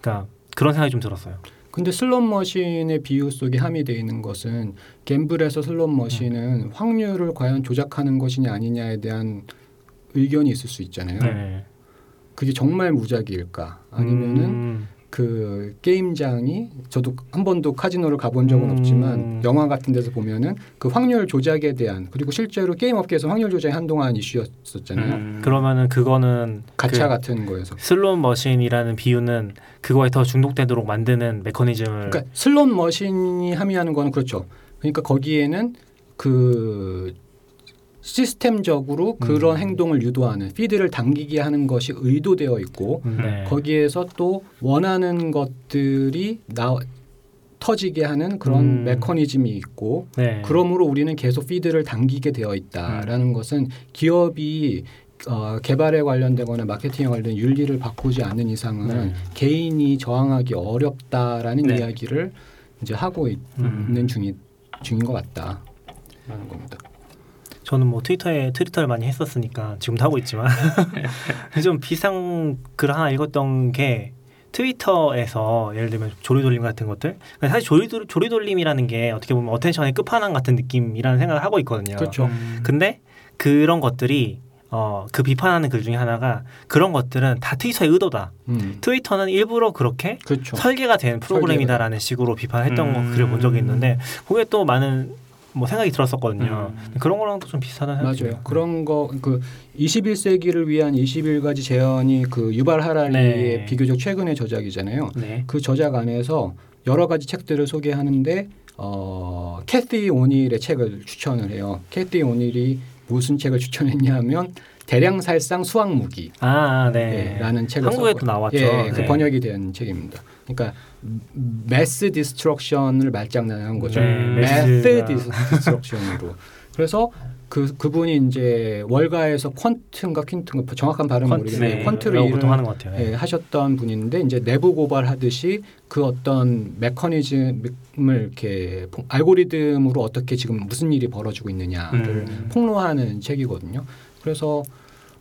Speaker 3: 그러니까 그런 생각이 좀 들었어요.
Speaker 1: 근데 슬롯 머신의 비유 속에 함의되어 있는 것은 gamble에서 슬롯 머신은 확률을 과연 조작하는 것이냐 아니냐에 대한 의견이 있을 수 있잖아요.
Speaker 3: 네.
Speaker 1: 그게 정말 무작위일까? 아니면은
Speaker 3: 음,
Speaker 1: 그 게임장이 저도 한 번도 카지노를 가본 적은
Speaker 3: 음.
Speaker 1: 없지만 영화 같은 데서 보면은 그 확률 조작에 대한 그리고 실제로 게임 업계에서 확률 조작이 한동안 이슈였었잖아요.
Speaker 2: 음.
Speaker 3: 그러면은 그거는
Speaker 1: 가차
Speaker 3: 그
Speaker 1: 같은 거에서.
Speaker 3: 슬롯 머신이라는 비유는 그거에 더 중독되도록 만드는 메커니즘을
Speaker 1: 그러니까 슬롯 머신이 함의하는 거는 그렇죠. 그러니까 거기에는 그 시스템적으로 그런
Speaker 3: 음.
Speaker 1: 행동을 유도하는 피드를 당기게 하는 것이 의도되어 있고
Speaker 3: 네.
Speaker 1: 거기에서 또 원하는 것들이 나 터지게 하는 그런
Speaker 3: 음.
Speaker 1: 메커니즘이 있고
Speaker 3: 네.
Speaker 1: 그러므로 우리는 계속 피드를 당기게 되어
Speaker 3: 음.
Speaker 1: 있다라는 것은 기업이 어, 개발에 관련되거나 마케팅에 관련 윤리를 바꾸지 않는 이상은
Speaker 3: 네.
Speaker 1: 개인이 저항하기 어렵다라는
Speaker 2: 네.
Speaker 1: 이야기를 이제 하고 있,
Speaker 3: 음.
Speaker 1: 는 중이 중인 것 같다라는 겁니다.
Speaker 3: 저는 뭐 트위터에 트위터를 많이 했었으니까 지금도 하고 있지만 *laughs* 좀 비슷한 글 하나 읽었던 게 트위터에서 예를 들면 조리돌림 같은 것들 그러니까 사실 조리돌, 조리돌림이라는 게 어떻게 보면 attention의 끝판왕 같은 느낌이라는 생각을 하고 있거든요.
Speaker 1: 그렇죠.
Speaker 2: 음.
Speaker 3: 근데 그런 것들이 어, 그 비판하는 글 중에 하나가 그런 것들은 다 트위터의 의도다.
Speaker 1: 음.
Speaker 3: 트위터는 일부러 그렇게
Speaker 1: 그렇죠.
Speaker 3: 설계가 된 프로그램이다라는 식으로 비판했던 거
Speaker 2: 음.
Speaker 3: 글을 본 적이 있는데 그게 또 많은 뭐 생각이 들었었거든요.
Speaker 2: 음.
Speaker 3: 그런 거랑도 좀 비슷하다는 생각이
Speaker 1: 맞아요.
Speaker 3: 들어요.
Speaker 1: 그런 거 그 21세기를 위한 21가지 제언이 그 유발 하라리의
Speaker 3: 네.
Speaker 1: 비교적 최근의 저작이잖아요.
Speaker 2: 네.
Speaker 1: 그 저작 안에서 여러 가지 책들을 소개하는데 어, 캐티 오닐의 책을 추천을 해요. 캐티 오닐이 무슨 책을 추천했냐면 대량살상 수학 무기
Speaker 3: 아, 아, 네.
Speaker 1: 예, 라는 책을
Speaker 3: 한국에도
Speaker 1: 썼고-
Speaker 3: 나왔죠.
Speaker 1: 예, 그
Speaker 3: 네.
Speaker 1: 번역이 된 책입니다. 그러니까 mass destruction을 말장난한 거죠.
Speaker 3: 네, math math가.
Speaker 1: destruction으로. 그래서 그 그분이 이제 월가에서 quant인가 quant인가 정확한 발음 은 모르겠는데
Speaker 3: 네.
Speaker 1: 일을
Speaker 3: 보통 하는 것 같아요.
Speaker 1: 예, 하셨던 분인데 이제 내부 고발하듯이 그 어떤 메커니즘을 이렇게 포- 알고리즘으로 어떻게 지금 무슨 일이 벌어지고 있느냐를
Speaker 2: 음.
Speaker 1: 폭로하는 책이거든요. 그래서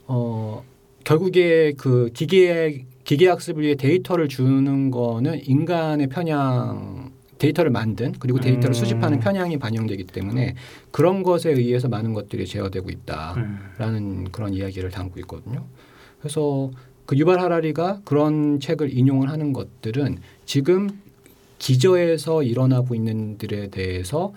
Speaker 1: 어 결국에 그 기계 기계학습을 위해 데이터를 주는 거는 인간의 편향 데이터를 만든 그리고 데이터를
Speaker 3: 음.
Speaker 1: 수집하는 편향이 반영되기 때문에 그런 것에 의해서 많은 것들이 제어되고 있다.
Speaker 2: 음.
Speaker 1: 라는 그런 이야기를 담고 있거든요. 그래서 그 유발 하라리가 그런 책을 인용을 하는 것들은 지금 기저에서 일어나고 있는 들에 대해서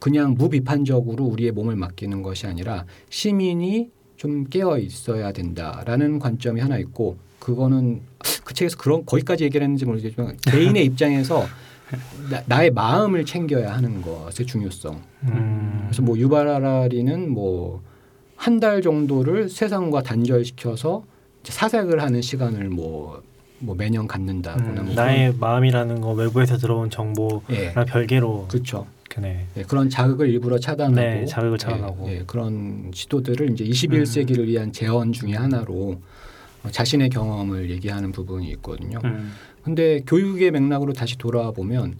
Speaker 1: 그냥 무비판적으로 우리의 몸을 맡기는 것이 아니라 시민이 좀 깨어 있어야 된다라는 관점이 하나 있고 그거는 그 책에서 그런 거기까지 얘기를 했는지 모르겠지만 개인의 *laughs* 입장에서 나, 나의 마음을 챙겨야 하는 것의 중요성
Speaker 3: 음.
Speaker 1: 그래서 뭐 유발하라리는 뭐 한 달 정도를 세상과 단절시켜서 사색을 하는 시간을 뭐, 뭐 매년 갖는다거나
Speaker 3: 음,
Speaker 1: 뭐
Speaker 3: 나의 마음이라는 거 외부에서 들어온 정보랑
Speaker 1: 예,
Speaker 3: 별개로
Speaker 1: 그렇죠.
Speaker 3: 그네.
Speaker 1: 예, 그런 자극을 일부러 차단하고
Speaker 3: 네, 자극을 차단하고.
Speaker 1: 예, 예, 그런 시도들을 이제 21세기를 위한 제언 중의 하나로 어, 자신의 경험을 얘기하는 부분이 있거든요.
Speaker 2: 음.
Speaker 1: 근데 교육의 맥락으로 다시 돌아와 보면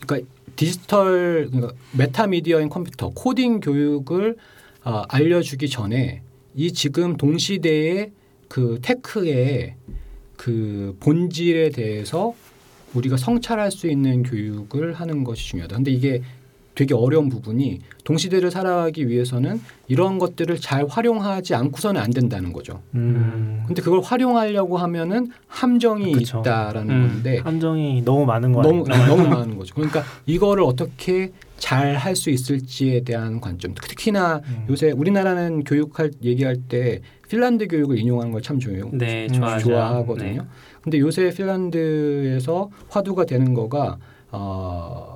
Speaker 1: 그러니까 디지털 그러니까 metamedia인 컴퓨터 코딩 교육을 어, 알려주기 전에 이 지금 동시대의 그 테크의 그 본질에 대해서 우리가 성찰할 수 있는 교육을 하는 것이 중요하다. 근데 이게 되게 어려운 부분이 동시대를 살아가기 위해서는 이런 것들을 잘 활용하지 않고서는 안 된다는 거죠.
Speaker 3: 음.
Speaker 1: 근데 그걸 활용하려고 하면은 함정이
Speaker 3: 그쵸.
Speaker 1: 있다라는
Speaker 2: 음.
Speaker 1: 건데
Speaker 3: 함정이 너무 많은 거
Speaker 1: 너무
Speaker 3: 아닌가?
Speaker 1: 너무 많은 거죠. 그러니까 이거를 어떻게 잘 할 수 있을지에 대한 관점. 특히나
Speaker 3: 음.
Speaker 1: 요새 우리나라는 교육할 얘기할 때 핀란드 교육을 인용하는 걸 참 좋아해요.
Speaker 2: 네,
Speaker 3: 음.
Speaker 1: 좋아하거든요.
Speaker 2: 네.
Speaker 1: 근데 요새 핀란드에서 화두가 되는 거가 어,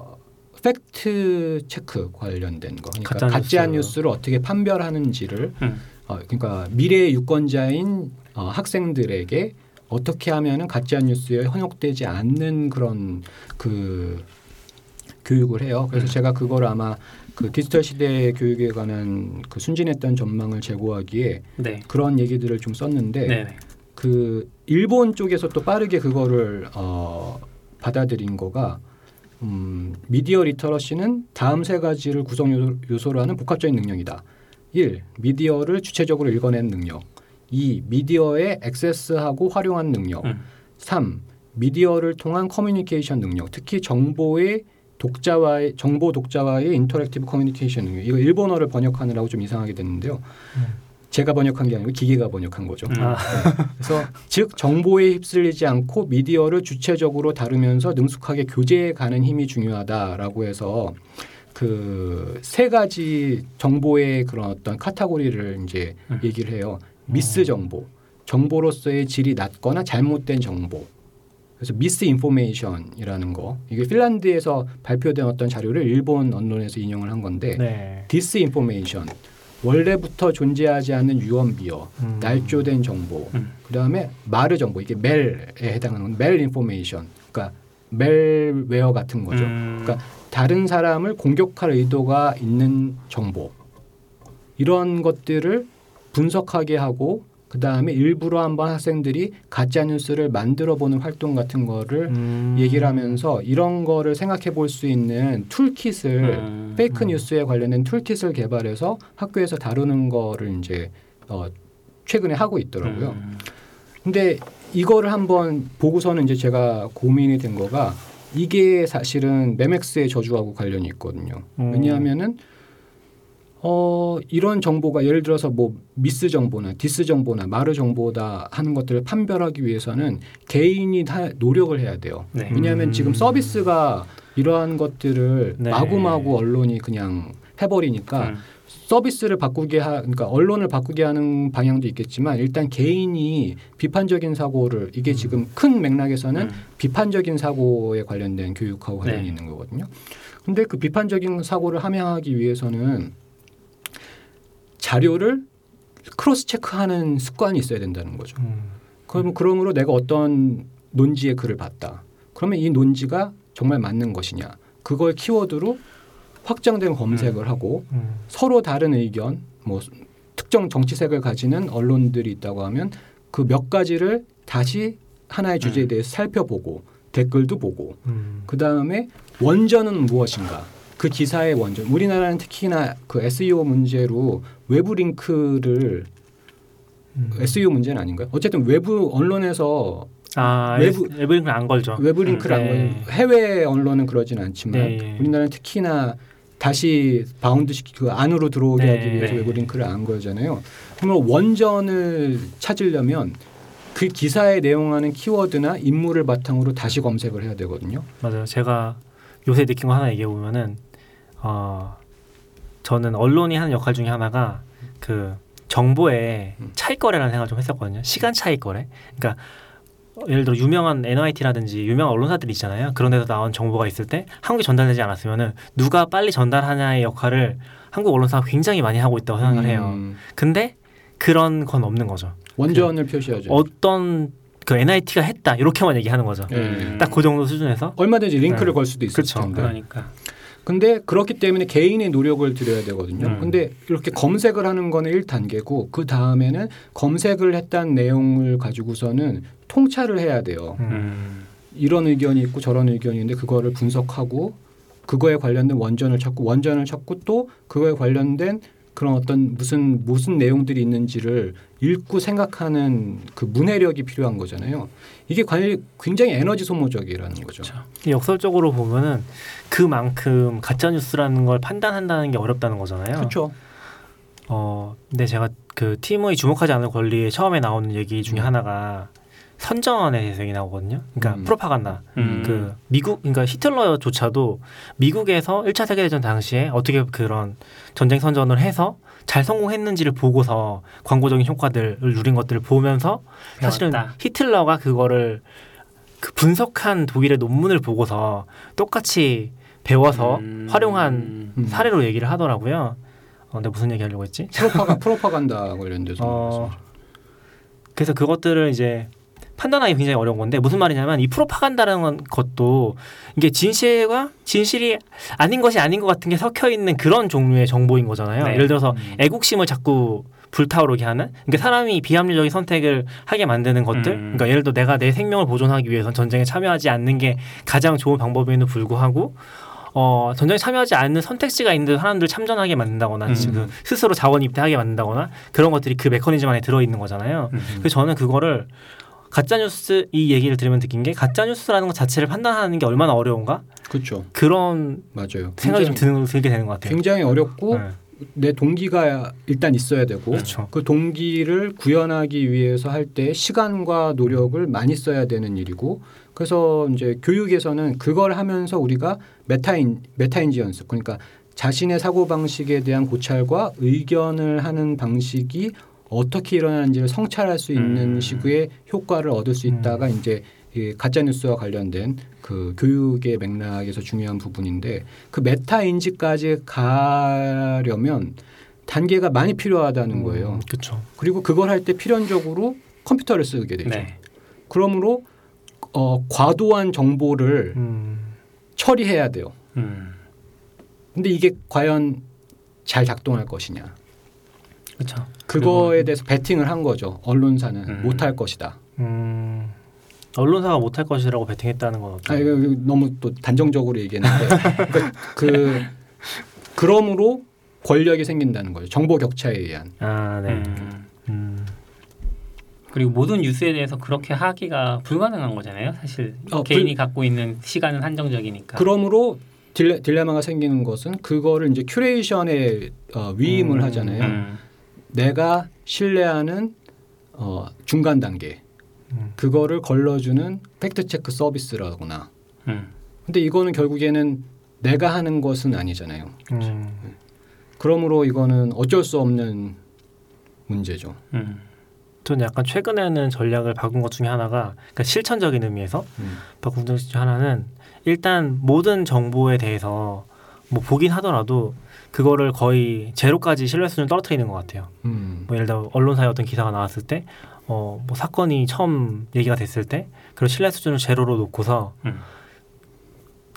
Speaker 1: fact check 관련된 거. 그러니까
Speaker 3: 가짜
Speaker 1: 가짜,
Speaker 3: 뉴스.
Speaker 1: 뉴스를 어떻게 판별하는지를
Speaker 2: 음.
Speaker 1: 어, 그러니까 미래의 유권자인 어, 학생들에게 어떻게 하면은 가짜 뉴스에 현혹되지 않는 그런 그 교육을 해요. 그래서
Speaker 2: 음.
Speaker 1: 제가 그걸 아마 그 디지털 시대 교육에 관한 그 순진했던 전망을 재고하기에
Speaker 2: 네.
Speaker 1: 그런 얘기들을 좀 썼는데
Speaker 2: 네. 네.
Speaker 1: 그 일본 쪽에서 또 빠르게 그거를 어, 받아들인 거가 음, media literacy는 다음 세 가지를 구성 요소- 요소로 하는 복합적인 능력이다. 1. 미디어를 주체적으로 읽어내는 능력. 2. 미디어에 액세스하고 활용하는 능력.
Speaker 2: 음.
Speaker 1: 3. 미디어를 통한 커뮤니케이션 능력. 특히 정보의 독자와의 정보 독자와의 interactive 커뮤니케이션 능력. 이거 일본어를 번역하느라고 좀 이상하게 됐는데요.
Speaker 3: 음.
Speaker 1: 제가 번역한 게 아니고 기계가 번역한 거죠.
Speaker 2: 음.
Speaker 3: 아,
Speaker 1: 그래서 즉 정보에 휩쓸리지 않고 미디어를 주체적으로 다루면서 능숙하게 교제해 가는 힘이 중요하다라고 해서 그 세 가지 정보의 그런 어떤 카테고리를 이제
Speaker 2: 음.
Speaker 1: 얘기를 해요. mis 정보, 정보로서의 질이 낮거나 잘못된 정보. 그래서 misinformation이라는 거. 이게 핀란드에서 발표된 어떤 자료를 일본 언론에서 인용을 한 건데
Speaker 3: 네.
Speaker 1: disinformation. 원래부터 존재하지 않는 유언비어,
Speaker 3: 음.
Speaker 1: 날조된 정보,
Speaker 2: 음.
Speaker 1: 그 다음에 mal 정보 이게 mal에 해당하는 malinformation, 그러니까 malware 같은 거죠.
Speaker 2: 음.
Speaker 1: 그러니까 다른 사람을 공격할 의도가 있는 정보 이런 것들을 분석하게 하고 그 다음에 일부러 한번 학생들이 가짜 뉴스를 만들어 보는 활동 같은 거를
Speaker 3: 음.
Speaker 1: 얘기를 하면서 이런 거를 생각해 볼 수 있는 toolkit을
Speaker 2: 음.
Speaker 1: fake
Speaker 3: 음.
Speaker 1: 뉴스에 관련된 toolkit을 개발해서 학교에서 다루는 거를 이제 어, 최근에 하고 있더라고요.
Speaker 2: 음.
Speaker 1: 근데 이거를 한번 보고서는 이제 제가 고민이 된 거가 이게 사실은 Memex의 저주하고 관련이 있거든요.
Speaker 3: 음.
Speaker 1: 왜냐하면은 어 이런 정보가 예를 들어서 뭐 mis 정보나 dis 정보나 mal 정보다 하는 것들을 판별하기 위해서는 개인이 다 노력을 해야 돼요.
Speaker 2: 네.
Speaker 1: 왜냐하면
Speaker 3: 음.
Speaker 1: 지금 서비스가 이러한 것들을
Speaker 3: 네.
Speaker 1: 마구마구 언론이 그냥 해버리니까
Speaker 2: 음.
Speaker 1: 서비스를 바꾸게 하 그러니까 언론을 바꾸게 하는 방향도 있겠지만 일단 개인이 비판적인 사고를 이게
Speaker 3: 음.
Speaker 1: 지금 큰 맥락에서는
Speaker 2: 음.
Speaker 1: 비판적인 사고에 관련된 교육하고 관련이
Speaker 2: 네.
Speaker 1: 있는 거거든요. 근데 그 비판적인 사고를 함양하기 위해서는 자료를 크로스 체크하는 습관이 있어야 된다는 거죠.
Speaker 3: 음.
Speaker 1: 그럼 그러므로 내가 어떤 논지의 글을 봤다. 그러면 이 논지가 정말 맞는 것이냐? 그걸 키워드로 확정된 검색을 하고
Speaker 3: 음.
Speaker 1: 서로 다른 의견, 뭐 특정 정치색을 가지는 언론들이 있다고 하면 그 몇 가지를 다시 하나의 주제에
Speaker 2: 음.
Speaker 1: 대해서 살펴보고 댓글도 보고
Speaker 3: 음.
Speaker 1: 그 다음에 원전은 무엇인가? 그 기사의 원전. 우리나라는 특히나 그 SEO 문제로 외부 링크를
Speaker 3: 음.
Speaker 1: SEO 문제는 아닌가요? 어쨌든 외부 언론에서
Speaker 3: 아
Speaker 1: 외부-
Speaker 3: 외부 링크는 안 걸죠.
Speaker 1: 외부 링크를
Speaker 3: 음,
Speaker 1: 안
Speaker 3: 네.
Speaker 1: 걸 해외 언론은 그러진 않지만
Speaker 3: 네, 예.
Speaker 1: 우리나라는 특히나 다시 바운드 시키 그 안으로 들어오게
Speaker 3: 네,
Speaker 1: 하기 위해서
Speaker 2: 네.
Speaker 1: 외부 링크를 안 걸잖아요. 그러면 원전을 찾으려면 그 기사에 내용하는 키워드나 인물을 바탕으로 다시 검색을 해야 되거든요.
Speaker 3: 맞아요. 제가 요새 느낀 거 하나 얘기해 보면은 어 저는 언론이 하는 역할 중에 하나가 그 정보의
Speaker 1: 음.
Speaker 3: 차이 거래라는 생각을 좀 했었거든요. 시간 차이 거래. 그러니까 예를 들어 유명한 NYT라든지 유명한 언론사들 있잖아요. 그런 데서 나온 정보가 있을 때 한국에 전달되지 않았으면은 누가 빨리 전달하냐의 역할을 한국 언론사가 굉장히 많이 하고 있다고 생각을 해요.
Speaker 1: 음,
Speaker 3: 근데 그런 건 없는 거죠.
Speaker 1: 원전을 표시하죠.
Speaker 3: 어떤 그 NIT가 했다 이렇게만 얘기하는 거죠.
Speaker 1: 예.
Speaker 3: 딱그 정도 수준에서
Speaker 1: 얼마든지 링크를
Speaker 3: 네.
Speaker 1: 걸 수도 있을
Speaker 3: 그쵸.
Speaker 1: 텐데.
Speaker 2: 그러니까
Speaker 1: 근데 그렇기 때문에 개인의 노력을 들여야 되거든요.
Speaker 3: 음.
Speaker 1: 근데 이렇게 검색을 하는 거는 1단계고 그 다음에는 검색을 했다는 내용을 가지고서는 통찰을 해야 돼요.
Speaker 3: 음.
Speaker 2: 음.
Speaker 1: 이런 의견이 있고 저런 의견이 있는데 그거를 분석하고 그거에 관련된 원전을 찾고 원전을 찾고 또 그거에 관련된 그런 어떤 무슨 무슨 내용들이 있는지를 읽고 생각하는 그 문해력이 필요한 거잖아요. 이게 관- 굉장히 에너지 소모적이라는 거죠.
Speaker 2: 그렇죠.
Speaker 3: 역설적으로 보면은 그만큼 가짜 뉴스라는 걸 판단한다는 게 어렵다는 거잖아요.
Speaker 1: 그렇죠.
Speaker 3: 어, 근데 제가 그 팀의 주목하지 않을 권리에 처음에 나오는 얘기 중에
Speaker 1: 음.
Speaker 3: 하나가 선전에 대해서 얘기 나오거든요. 그러니까
Speaker 1: 음.
Speaker 3: 프로파간다.
Speaker 2: 음.
Speaker 3: 그 미국 그러니까 히틀러조차도 미국에서 1차 세계 대전 당시에 어떻게 그런 전쟁 선전을 해서 잘 성공했는지를 보고서 광고적인 효과들을 누린 것들을 보면서 사실은
Speaker 2: 배웠다.
Speaker 3: 히틀러가 그거를 그 분석한 독일의 논문을 보고서 똑같이 배워서
Speaker 2: 음.
Speaker 3: 활용한
Speaker 1: 음.
Speaker 3: 사례로 얘기를 하더라고요. 어, 근데 무슨 얘기 하려고 했지?
Speaker 1: 프로파가 *laughs* 프로파간다 관련돼서
Speaker 3: 어. 그래서 그것들을 이제 판단하기 굉장히 어려운 건데 무슨 말이냐면 이 프로파간다라는 것도 이게 진실과 진실이 아닌 것이 아닌 것 같은 게 섞여 있는 그런 종류의 정보인 거잖아요.
Speaker 2: 네.
Speaker 3: 예를 들어서
Speaker 1: 음.
Speaker 3: 애국심을 자꾸 불타오르게 하는 그러니까 사람이 비합리적인 선택을 하게 만드는 것들
Speaker 2: 음.
Speaker 3: 그러니까 예를 들어 내가 내 생명을 보존하기 위해선 전쟁에 참여하지 않는 게 가장 좋은 방법에는 불구하고 어, 전쟁에 참여하지 않는 선택지가 있는데 사람들 참전하게 만든다거나
Speaker 2: 음.
Speaker 3: 지금 스스로 자원 입대하게 만든다거나 그런 것들이 그 메커니즘 안에 들어 있는 거잖아요.
Speaker 2: 음.
Speaker 3: 그래서 저는 그거를 가짜 뉴스 이 얘기를 들으면 느낀 게 가짜 뉴스라는 것 자체를 판단하는 게 얼마나 어려운가
Speaker 1: 그렇죠.
Speaker 3: 그런
Speaker 1: 맞아요.
Speaker 3: 생각이 좀
Speaker 1: 굉장히,
Speaker 3: 드는 들게 되는 것 같아요.
Speaker 1: 굉장히 어렵고
Speaker 3: 네.
Speaker 1: 내 동기가 일단 있어야 되고
Speaker 3: 그렇죠.
Speaker 1: 그 동기를 구현하기 위해서 할 때 시간과 노력을 많이 써야 되는 일이고 그래서 이제 교육에서는 그걸 하면서 우리가 메타인 메타인지 연습 그러니까 자신의 사고 방식에 대한 고찰과 의견을 하는 방식이 어떻게 일어나는지를 성찰할 수 있는
Speaker 2: 음.
Speaker 1: 식의 효과를 얻을 수 있다가 이제 이 가짜 뉴스와 관련된 그 교육의 맥락에서 중요한 부분인데 그 메타 인지까지 가려면 단계가 많이 필요하다는 거예요.
Speaker 3: 그렇죠.
Speaker 1: 그리고 그걸 할 때 필연적으로 컴퓨터를 쓰게 되죠.
Speaker 2: 네.
Speaker 1: 그러므로 어, 과도한 정보를
Speaker 3: 음,
Speaker 1: 처리해야 돼요.
Speaker 2: 음.
Speaker 1: 근데 이게 과연 잘 작동할 것이냐?
Speaker 2: 그렇죠.
Speaker 1: 그거에 대해서 베팅을 한 거죠. 언론사는
Speaker 2: 음.
Speaker 1: 못할 것이다.
Speaker 3: 음, 언론사가 못할 것이라고 베팅했다는 건
Speaker 1: 아,
Speaker 3: 어떻게?
Speaker 1: 이거 이거 너무 또 단정적으로 얘기했는데 *laughs* 그러니까 그 그러므로 권력이 생긴다는 거죠. 정보 격차에 의한.
Speaker 3: 아, 네.
Speaker 2: 음.
Speaker 3: 음.
Speaker 2: 그리고 모든 뉴스에 대해서 그렇게 하기가 불가능한 거잖아요. 사실
Speaker 1: 어,
Speaker 2: 개인이 갖고 있는 시간은 한정적이니까.
Speaker 1: 그러므로 딜레, 딜레마가 생기는 것은 그거를 이제 curation에 어, 위임을
Speaker 3: 음.
Speaker 1: 하잖아요.
Speaker 2: 음.
Speaker 1: 내가 신뢰하는 어, 중간 단계
Speaker 3: 음.
Speaker 1: 그거를 걸러주는 fact check 서비스라거나.
Speaker 2: 음.
Speaker 1: 근데 이거는 결국에는 내가 하는 것은 아니잖아요.
Speaker 3: 음.
Speaker 1: 그러므로 이거는 어쩔 수 없는 문제죠.
Speaker 2: 음.
Speaker 3: 전 약간 최근에는 전략을 바꾼 것 중에 하나가 그러니까 실천적인 의미에서
Speaker 1: 음.
Speaker 3: 바꾼 것 중에 하나는 일단 모든 정보에 대해서 뭐 보긴 하더라도 그거를 거의 제로까지 신뢰 수준을 떨어뜨리는 것 같아요.
Speaker 1: 음.
Speaker 3: 뭐 예를 들어 언론사에 어떤 기사가 나왔을 때, 어, 뭐 사건이 처음 얘기가 됐을 때, 그런 신뢰 수준을 제로로 놓고서
Speaker 2: 음.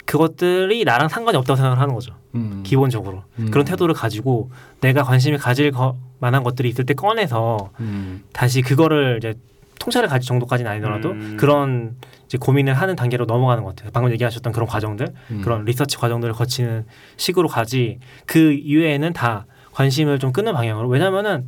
Speaker 3: 그것들이 나랑 상관이 없다고 생각을 하는 거죠.
Speaker 1: 음.
Speaker 3: 기본적으로
Speaker 1: 음.
Speaker 3: 그런 태도를 가지고 내가 관심을 가질 거, 만한 것들이 있을 때 꺼내서
Speaker 1: 음.
Speaker 3: 다시 그거를 이제 통찰을 가질 정도까지는 아니더라도
Speaker 2: 음.
Speaker 3: 그런 이제 고민을 하는 단계로 넘어가는 것 같아요. 방금 얘기하셨던 그런 과정들,
Speaker 1: 음.
Speaker 3: 그런 리서치 과정들을 거치는 식으로 가지 그 이외에는 다 관심을 좀 끄는 방향으로. 왜냐면은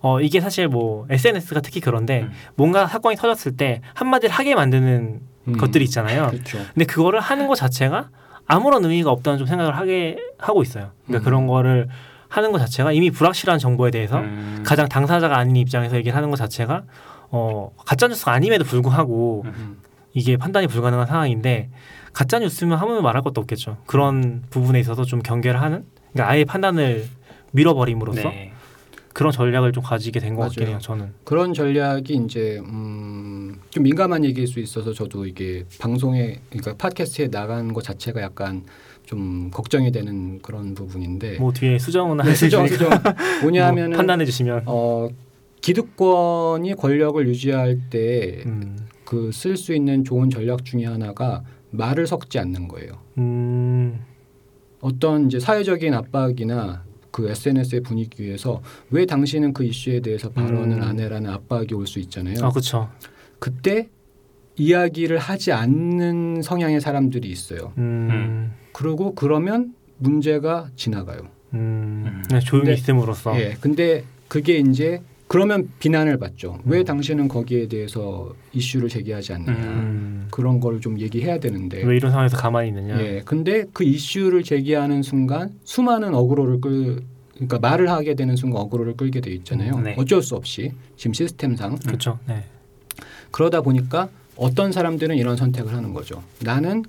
Speaker 3: 어 이게 사실 뭐 SNS가 특히 그런데
Speaker 2: 음.
Speaker 3: 뭔가 사건이 터졌을 때 한마디를 하게 만드는
Speaker 1: 음.
Speaker 3: 것들이 있잖아요.
Speaker 1: 그렇죠.
Speaker 3: 근데 그거를 하는 것 자체가 아무런 의미가 없다는 좀 생각을 하게 하고 있어요. 그러니까
Speaker 1: 음.
Speaker 3: 그런 거를 하는 것 자체가 이미 불확실한 정보에 대해서
Speaker 2: 음.
Speaker 3: 가장 당사자가 아닌 입장에서 얘기를 하는 것 자체가 어 가짜 뉴스가 아님에도 불구하고
Speaker 1: 음.
Speaker 3: 이게 판단이 불가능한 상황인데 가짜 뉴스면 아무 말할 것도 없겠죠. 그런 부분에 있어서 좀 경계를 하는 그러니까 아예 판단을 밀어버림으로써
Speaker 2: 네.
Speaker 3: 그런 전략을 좀 가지게 된 것 같긴. 해요. 저는.
Speaker 1: 그런 전략이 이제 음, 좀 민감한 얘기일 수 있어서 저도 이게 방송에 그러니까 팟캐스트에 나간 것 자체가 약간 좀 걱정이 되는 그런 부분인데
Speaker 3: 뭐 뒤에 수정은
Speaker 1: 네, 수정 수정 *laughs* 뭐냐면은
Speaker 3: 뭐 판단해 주시면.
Speaker 1: 어 기득권이 권력을 유지할 때
Speaker 3: 음.
Speaker 1: 그 쓸 수 있는 좋은 전략 중에 하나가 말을 섞지 않는 거예요.
Speaker 3: 음.
Speaker 1: 어떤 이제 사회적인 압박이나 그 SNS의 분위기에서 왜 당신은 그 이슈에 대해서 발언을
Speaker 3: 음.
Speaker 1: 안 해라는 압박이 올 수 있잖아요.
Speaker 3: 아 그렇죠.
Speaker 1: 그때 이야기를 하지 않는 성향의 사람들이 있어요.
Speaker 3: 음.
Speaker 1: 그리고 그러면 문제가 지나가요.
Speaker 3: 음, 그냥 조용히
Speaker 1: 근데-
Speaker 3: 있음으로써
Speaker 1: 예. 근데 그게 이제 그러면 비난을 받죠. 왜
Speaker 3: 음.
Speaker 1: 당신은 거기에 대해서 이슈를 제기하지 않느냐.
Speaker 3: 음,
Speaker 1: 그런 걸 좀 얘기해야 되는데.
Speaker 3: 왜 이런 상황에서 가만히 있느냐.
Speaker 1: 예. 근데 그 이슈를 제기하는 순간 수많은 어그로를 끌 그러니까 말을 하게 되는 순간 어그로를 끌게 돼 있잖아요.
Speaker 2: 음, 네.
Speaker 1: 어쩔 수 없이 지금 시스템상
Speaker 3: 그렇죠. 네.
Speaker 1: 그러다 보니까 어떤 사람들은 이런 선택을 하는 거죠. 나는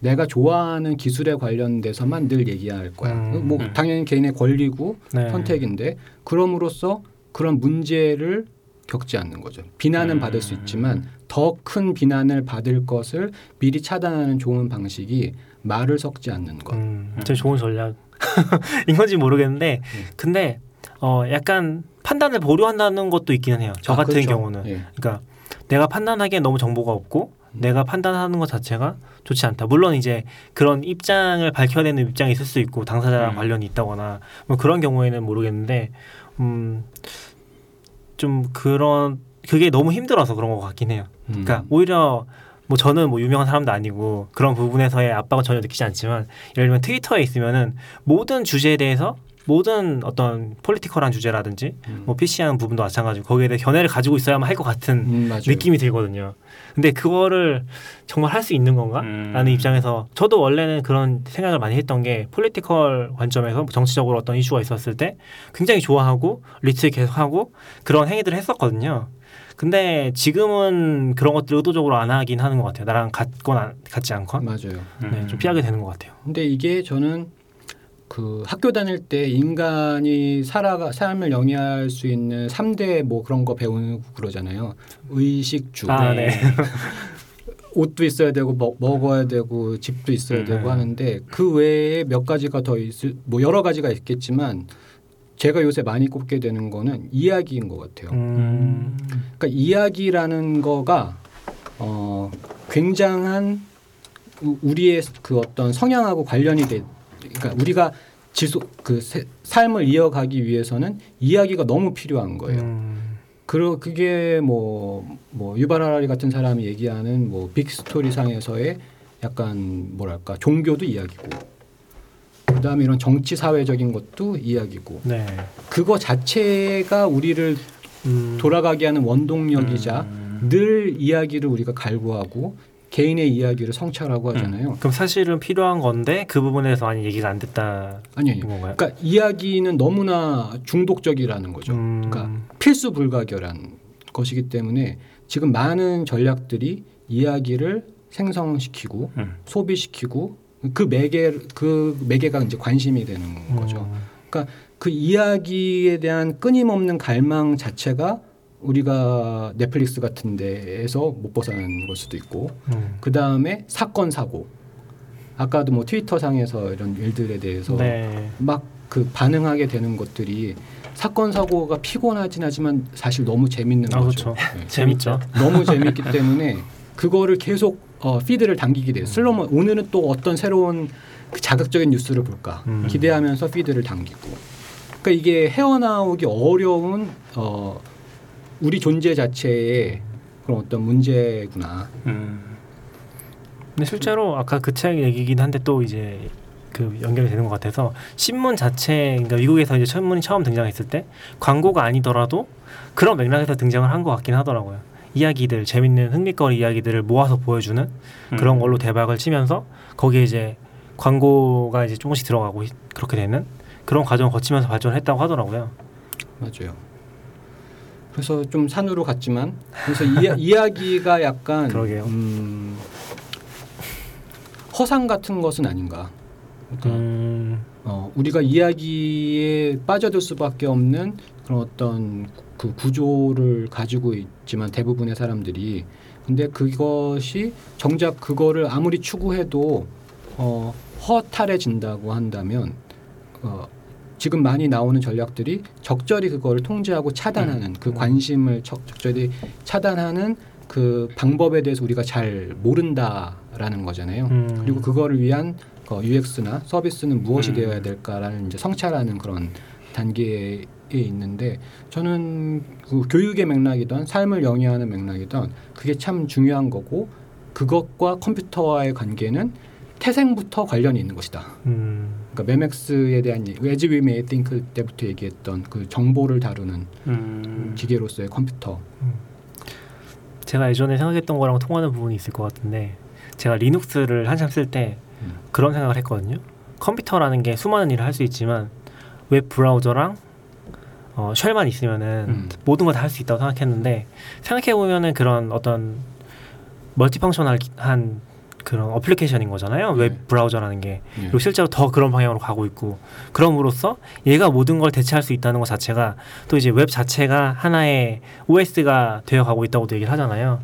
Speaker 1: 내가 좋아하는 기술에 관련돼서만 늘 얘기할 거야.
Speaker 3: 음.
Speaker 1: 뭐
Speaker 2: 음.
Speaker 1: 당연히 개인의 권리고
Speaker 3: 네.
Speaker 1: 선택인데 그럼으로써 그런 문제를 겪지 않는 거죠. 비난은
Speaker 2: 음.
Speaker 1: 받을 수 있지만 더 큰 비난을 받을 것을 미리 차단하는 좋은 방식이 말을 섞지 않는 것.
Speaker 3: 음, 되게 좋은 전략인 *laughs* 건지 모르겠는데,
Speaker 1: 음.
Speaker 3: 근데 어 약간 판단을 보류한다는 것도 있기는 해요. 저
Speaker 1: 아,
Speaker 3: 같은
Speaker 1: 그렇죠.
Speaker 3: 경우는,
Speaker 1: 예.
Speaker 3: 그러니까 내가 판단하기엔 너무 정보가 없고 내가 판단하는 것 자체가 좋지 않다. 물론 이제 그런 입장을 밝혀야 되는 입장이 있을 수 있고 당사자랑
Speaker 2: 음.
Speaker 3: 관련이 있다거나 뭐 그런 경우에는 모르겠는데, 음, 좀 그런 그게 너무 힘들어서 그런 것 같긴 해요.
Speaker 1: 음.
Speaker 3: 그러니까 오히려 뭐 저는 뭐 유명한 사람도 아니고 그런 부분에서의 압박은 전혀 느끼지 않지만 예를 들면 트위터에 있으면은 모든 주제에 대해서 모든 어떤 political한 주제라든지
Speaker 1: 음.
Speaker 3: 뭐 PC하는 부분도 마찬가지고 거기에 대해 견해를 가지고 있어야만 할 것 같은
Speaker 1: 음.
Speaker 3: 느낌이 들거든요. 근데 그거를 정말 할 수 있는 건가?
Speaker 2: 음.
Speaker 3: 라는 입장에서 저도 원래는 그런 생각을 많이 했던 게 political 관점에서 정치적으로 어떤 이슈가 있었을 때 굉장히 좋아하고 리트 계속하고 그런 행위들을 했었거든요. 근데 지금은 그런 것들 의도적으로 안 하긴 하는 것 같아요. 나랑 안- 같지 않건
Speaker 1: 맞아요.
Speaker 3: 네, 좀 피하게 되는 것 같아요.
Speaker 1: 근데 이게 저는 그 학교 다닐 때 인간이 살아가 삶을 영위할 수 있는 삼대뭐 그런 거 배우고 그러잖아요. 의식주.
Speaker 3: 아, 네. *laughs*
Speaker 1: 옷도 있어야 되고 먹, 먹어야 되고 집도 있어야
Speaker 2: 음.
Speaker 1: 되고 하는데 그 외에 몇 가지가 더 있을 뭐 여러 가지가 있겠지만 제가 요새 많이 꼽게 되는 거는 이야기인 것 같아요.
Speaker 3: 음,
Speaker 1: 그러니까 이야기라는 거가 어 굉장한 우- 우리의 그 어떤 성향하고 관련이 돼. 그러니까 우리가 지속 그 세- 삶을 이어가기 위해서는 이야기가 너무 필요한 거예요.
Speaker 3: 음,
Speaker 1: 그리고 그게 뭐, 뭐 유발 하라리 같은 사람이 얘기하는 뭐 빅스토리 상에서의 약간 뭐랄까 종교도 이야기고 그다음에 이런 정치 사회적인 것도 이야기고
Speaker 3: 네.
Speaker 1: 그거 자체가 우리를
Speaker 3: 음,
Speaker 1: 돌아가게 하는 원동력이자
Speaker 2: 음.
Speaker 1: 늘 이야기를 우리가 갈구하고 개인의 이야기를 성찰하고 하잖아요.
Speaker 3: 그럼 사실은 필요한 건데 그 부분에서 많이 얘기가 안 됐다는
Speaker 1: 아니 아니.
Speaker 3: 건가요?
Speaker 1: 그러니까 이야기는 너무나 중독적이라는 거죠.
Speaker 3: 음,
Speaker 1: 그러니까 필수 불가결한 것이기 때문에 지금 많은 전략들이 이야기를 생성시키고
Speaker 2: 음.
Speaker 1: 소비시키고 그 매개 그 매개가 이제 관심이 되는 거죠.
Speaker 3: 음,
Speaker 1: 그 이야기에 대한 끊임없는 갈망 자체가 우리가 넷플릭스 같은 데에서 못 벗어나는 걸 수도 있고
Speaker 3: 음.
Speaker 1: 그 다음에 사건 사고 아까도 뭐 트위터 상에서 이런 일들에 대해서
Speaker 3: 네.
Speaker 1: 막그 반응하게 되는 것들이 사건 사고가 피곤하진 하지만 사실 너무 재밌는
Speaker 3: 아,
Speaker 1: 거죠.
Speaker 3: 그렇죠.
Speaker 1: 네.
Speaker 3: 재밌죠.
Speaker 1: 너무 재밌기 *laughs* 때문에 그거를 계속 어, 피드를 당기게 돼요. 슬로모 오늘은 또 어떤 새로운 그 자극적인 뉴스를 볼까
Speaker 3: 음.
Speaker 1: 기대하면서 피드를 당기고. 그러니까 이게 헤어나오기 어려운 어, 우리 존재 자체의 그런 어떤 문제구나.
Speaker 2: 음.
Speaker 3: 근데 실제로 아까 그 책 얘기긴 한데 또 이제 그 연결이 되는 것 같아서 신문 자체 그러니까 미국에서 이제 신문이 처음 등장했을 때 광고가 아니더라도 그런 맥락에서 등장을 한 것 같긴 하더라고요. 이야기들 재밌는 흥미거리 이야기들을 모아서 보여주는 그런
Speaker 2: 음.
Speaker 3: 걸로 대박을 치면서 거기에 이제 광고가 이제 조금씩 들어가고 그렇게 되는 그런 과정을 거치면서 발전을 했다고 하더라고요.
Speaker 1: 맞아요. 그래서 좀 산으로 갔지만 그래서 이야, *laughs* 이야 기가 약간. 음, 허상 같은 것은 아닌가. 그러니까
Speaker 3: 음,
Speaker 1: 어, 우리가 이야기에 빠져들 수밖에 없는 그런 어떤 그 구조를 가지고 있지만 대부분의 사람들이 근데 그것이 정작 그거를 아무리 추구해도 어, 허탈해진다고 한다면 어, 지금 많이 나오는 전략들이 적절히 그거를 통제하고 차단하는 그 관심을 적, 적절히 차단하는 그 방법에 대해서 우리가 잘 모른다라는 거잖아요.
Speaker 3: 음.
Speaker 1: 그리고 그거를 위한 어, UX나 서비스는 무엇이
Speaker 2: 음.
Speaker 1: 되어야 될까라는 이제 성찰하는 그런 단계에 있는데 저는 그 교육의 맥락이던 삶을 영위하는 맥락이던 그게 참 중요한 거고 그것과 컴퓨터와의 관계는 태생부터 관련이 있는 것이다.
Speaker 3: 음.
Speaker 1: 그러니까 매맥스에 대한 As We May Think 때부터 얘기했던 그 정보를 다루는
Speaker 2: 음.
Speaker 1: 기계로서의 컴퓨터.
Speaker 3: 제가 예전에 생각했던 거랑 통하는 부분이 있을 것 같은데 제가 리눅스를 한참 쓸때
Speaker 1: 음.
Speaker 3: 그런 생각을 했거든요. 컴퓨터라는 게 수많은 일을 할 수 있지만 웹 브라우저랑 어, shell만 있으면은
Speaker 1: 음.
Speaker 3: 모든 걸 다 할 수 있다고 생각했는데 생각해 보면은 그런 어떤 multifunctional한 그런 application인 거잖아요.
Speaker 1: 네.
Speaker 3: 웹 브라우저라는 게
Speaker 1: 예.
Speaker 3: 그리고 실제로 더 그런 방향으로 가고 있고 그럼으로써 얘가 모든 걸 대체할 수 있다는 것 자체가 또 이제 웹 자체가 하나의 OS가 되어 가고 있다고도 얘기를 하잖아요.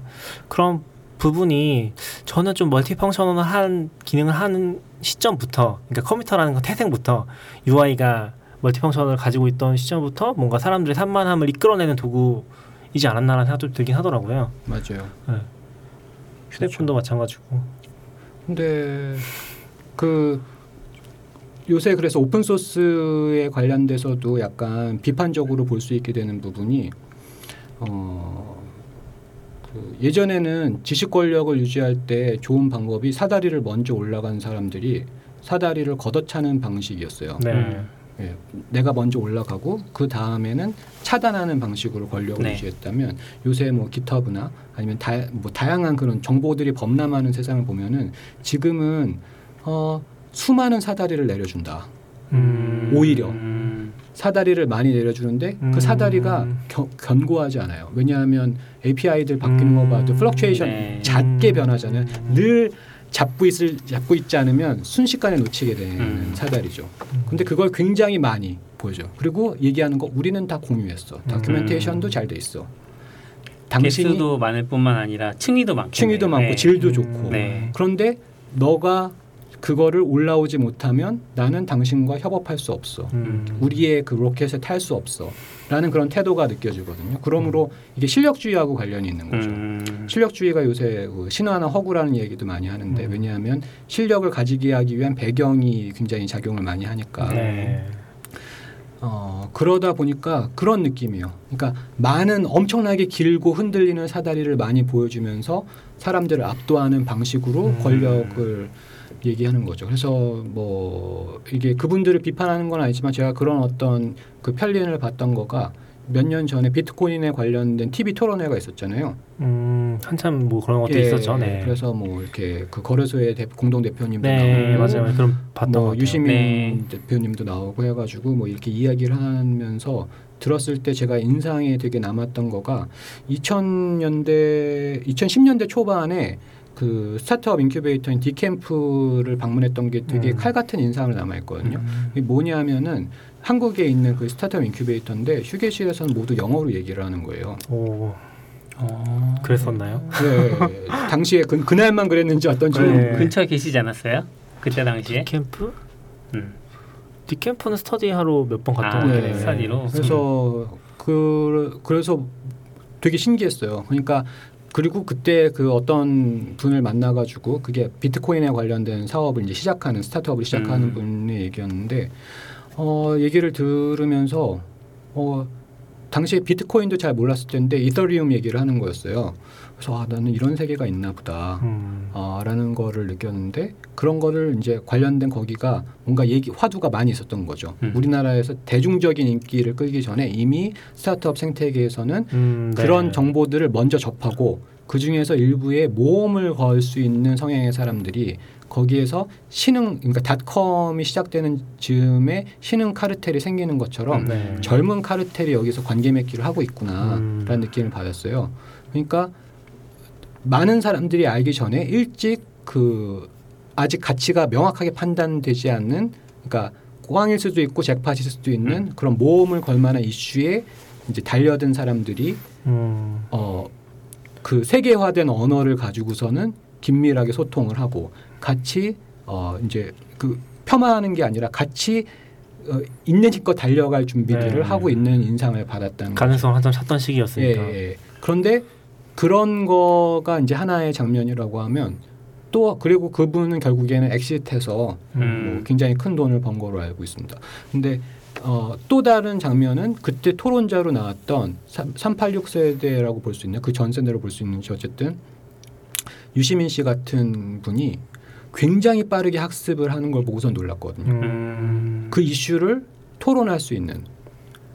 Speaker 3: 그런 부분이 저는 좀 multi functional한 기능을 하는 시점부터 그러니까 컴퓨터라는 건 태생부터 UI가 multi functional을 가지고 있던 시점부터 뭔가 사람들의 산만함을 이끌어내는 도구이지 않았나라는 생각도 들긴 하더라고요.
Speaker 1: 맞아요.
Speaker 3: 휴대폰도 마찬가지고.
Speaker 1: 근데 그 요새 그래서 open source에 관련돼서도 약간 비판적으로 볼 수 있게 되는 부분이 어. 그 예전에는 지식 권력을 유지할 때 좋은 방법이 사다리를 먼저 올라간 사람들이 사다리를 걷어차는 방식이었어요.
Speaker 3: 네.
Speaker 2: 음.
Speaker 1: 예, 내가 먼저 올라가고 그 다음에는 차단하는 방식으로 권력을
Speaker 2: 네.
Speaker 1: 유지했다면 요새 뭐 기터브나 아니면 다, 뭐 다양한 그런 정보들이 범람하는 세상을 보면은 지금은 어, 수많은 사다리를 내려준다.
Speaker 3: 음.
Speaker 1: 오히려.
Speaker 2: 음.
Speaker 1: 사다리를 많이 내려주는데
Speaker 3: 음.
Speaker 1: 그 사다리가 겨, 견고하지 않아요. 왜냐하면 API들 바뀌는 거 봐도
Speaker 3: 음.
Speaker 1: fluctuation
Speaker 2: 네.
Speaker 1: 작게
Speaker 3: 음.
Speaker 1: 변하잖아요. 늘 잡고 있을 잡고 있지 않으면 순식간에 놓치게 되는
Speaker 2: 음.
Speaker 1: 사다리죠. 근데 그걸 굉장히 많이 보여줘. 그리고 얘기하는 거 우리는 다 공유했어. documentation도 잘 돼 있어. 당신이
Speaker 2: 개수도 많을 뿐만 아니라 층위도 많고
Speaker 1: 층위도 많고 질도
Speaker 3: 음.
Speaker 1: 좋고.
Speaker 2: 네.
Speaker 1: 그런데 너가 그거를 올라오지 못하면 나는 당신과 협업할 수 없어.
Speaker 3: 음.
Speaker 1: 우리의 그 로켓에 탈 수 없어. 라는 그런 태도가 느껴지거든요. 그러므로 이게 실력주의하고 관련이 있는 거죠.
Speaker 2: 음.
Speaker 1: 실력주의가 요새 그 신화나 허구라는 얘기도 많이 하는데
Speaker 3: 음.
Speaker 1: 왜냐하면 실력을 가지게 하기 위한 배경이 굉장히 작용을 많이 하니까
Speaker 3: 네.
Speaker 1: 어, 그러다 보니까 그런 느낌이에요. 그러니까 많은 엄청나게 길고 흔들리는 사다리를 많이 보여주면서 사람들을 압도하는 방식으로
Speaker 3: 음.
Speaker 1: 권력을 얘기하는 거죠. 그래서 뭐 이게 그분들을 비판하는 건 아니지만 제가 그런 어떤 그 편린을 봤던 거가 몇 년 전에 비트코인에 관련된 TV 토론회가 있었잖아요.
Speaker 3: 음, 한참 뭐 그런 것도
Speaker 1: 예,
Speaker 3: 있었죠. 네.
Speaker 1: 그래서 뭐 이렇게 그 거래소의 대, 공동 대표님도
Speaker 3: 네,
Speaker 1: 나오고
Speaker 3: 맞아요. 그럼 봤던 것
Speaker 1: 뭐. 유시민
Speaker 2: 네.
Speaker 1: 대표님도 나오고 해가지고 뭐 이렇게 이야기를 하면서 들었을 때 제가 인상에 되게 남았던 거가 2000년대 2010년대 초반에 그 스타트업 인큐베이터인 디캠프를 방문했던 게 되게
Speaker 3: 음.
Speaker 1: 칼 같은 인상을 남아 있거든요.
Speaker 3: 음.
Speaker 1: 이게 뭐냐면은 한국에 있는 그 스타트업 인큐베이터인데 휴게실에서는 모두 영어로 얘기를 하는 거예요.
Speaker 3: 오,
Speaker 2: 어.
Speaker 3: 그랬었나요?
Speaker 1: 네, 당시에 그, 그날만 그랬는지 어떤지
Speaker 3: 네.
Speaker 2: 근처에 계시지 않았어요? 그때 당시에?
Speaker 3: 디캠프?
Speaker 2: 음.
Speaker 3: 디캠프는 스터디하러 몇 번 갔던
Speaker 2: 아,
Speaker 3: 것 같아요.
Speaker 2: 네. 스터디로?
Speaker 1: 그래서 그 그래서 되게 신기했어요. 그러니까 그리고 그때 그 어떤 분을 만나가지고 그게 비트코인에 관련된 사업을 이제 시작하는 스타트업을 시작하는
Speaker 2: 음.
Speaker 1: 분의 얘기였는데 어 얘기를 들으면서 어 당시에 비트코인도 잘 몰랐을 텐데 이더리움 얘기를 하는 거였어요. 그래서 아 나는 이런 세계가 있나 보다.
Speaker 3: 음.
Speaker 1: 아, 라는 거를 느꼈는데 그런 거를 이제 관련된 거기가 뭔가 얘기 화두가 많이 있었던 거죠.
Speaker 2: 음.
Speaker 1: 우리나라에서 대중적인 인기를 끌기 전에 이미 스타트업 생태계에서는
Speaker 3: 음, 네.
Speaker 1: 그런 정보들을 먼저 접하고 그 중에서 일부의 모험을 걸 수 있는 성향의 사람들이 거기에서 신흥 그러니까 닷컴이 시작되는 즈음에 신흥 카르텔이 생기는 것처럼
Speaker 3: 네.
Speaker 1: 젊은 카르텔이 여기서 관계 맺기를 하고 있구나라는
Speaker 3: 음.
Speaker 1: 느낌을 받았어요. 그러니까 많은 사람들이 알기 전에 일찍 그 아직 가치가 명확하게 판단되지 않는 그러니까 꽝일 수도 있고 잭팟일 수도 있는
Speaker 2: 음.
Speaker 1: 그런 모험을 걸 만한 이슈에 이제 달려든 사람들이
Speaker 3: 음.
Speaker 1: 어그 세계화된 언어를 가지고서는 긴밀하게 소통을 하고 같이 어 이제 그 폄하하는 게 아니라 같이 어, 있는 힘껏 달려갈 준비들을
Speaker 3: 네.
Speaker 1: 하고 있는 인상을 받았다는.
Speaker 3: 가능성 한참 찾던
Speaker 1: 예,
Speaker 3: 시기였으니까.
Speaker 1: 예. 그런데 그런 거가 이제 하나의 장면이라고 하면 또 그리고 그분은 결국에는 엑시트해서
Speaker 2: 음.
Speaker 1: 뭐 굉장히 큰 돈을 번 거로 알고 있습니다. 근데 어, 또 다른 장면은 그때 토론자로 나왔던 386 세대라고 볼 수 있는 그 전 세대로 볼 수 있는지 어쨌든 유시민 씨 같은 분이 굉장히 빠르게 학습을 하는 걸 보고서 놀랐거든요.
Speaker 3: 음,
Speaker 1: 그 이슈를 토론할 수 있는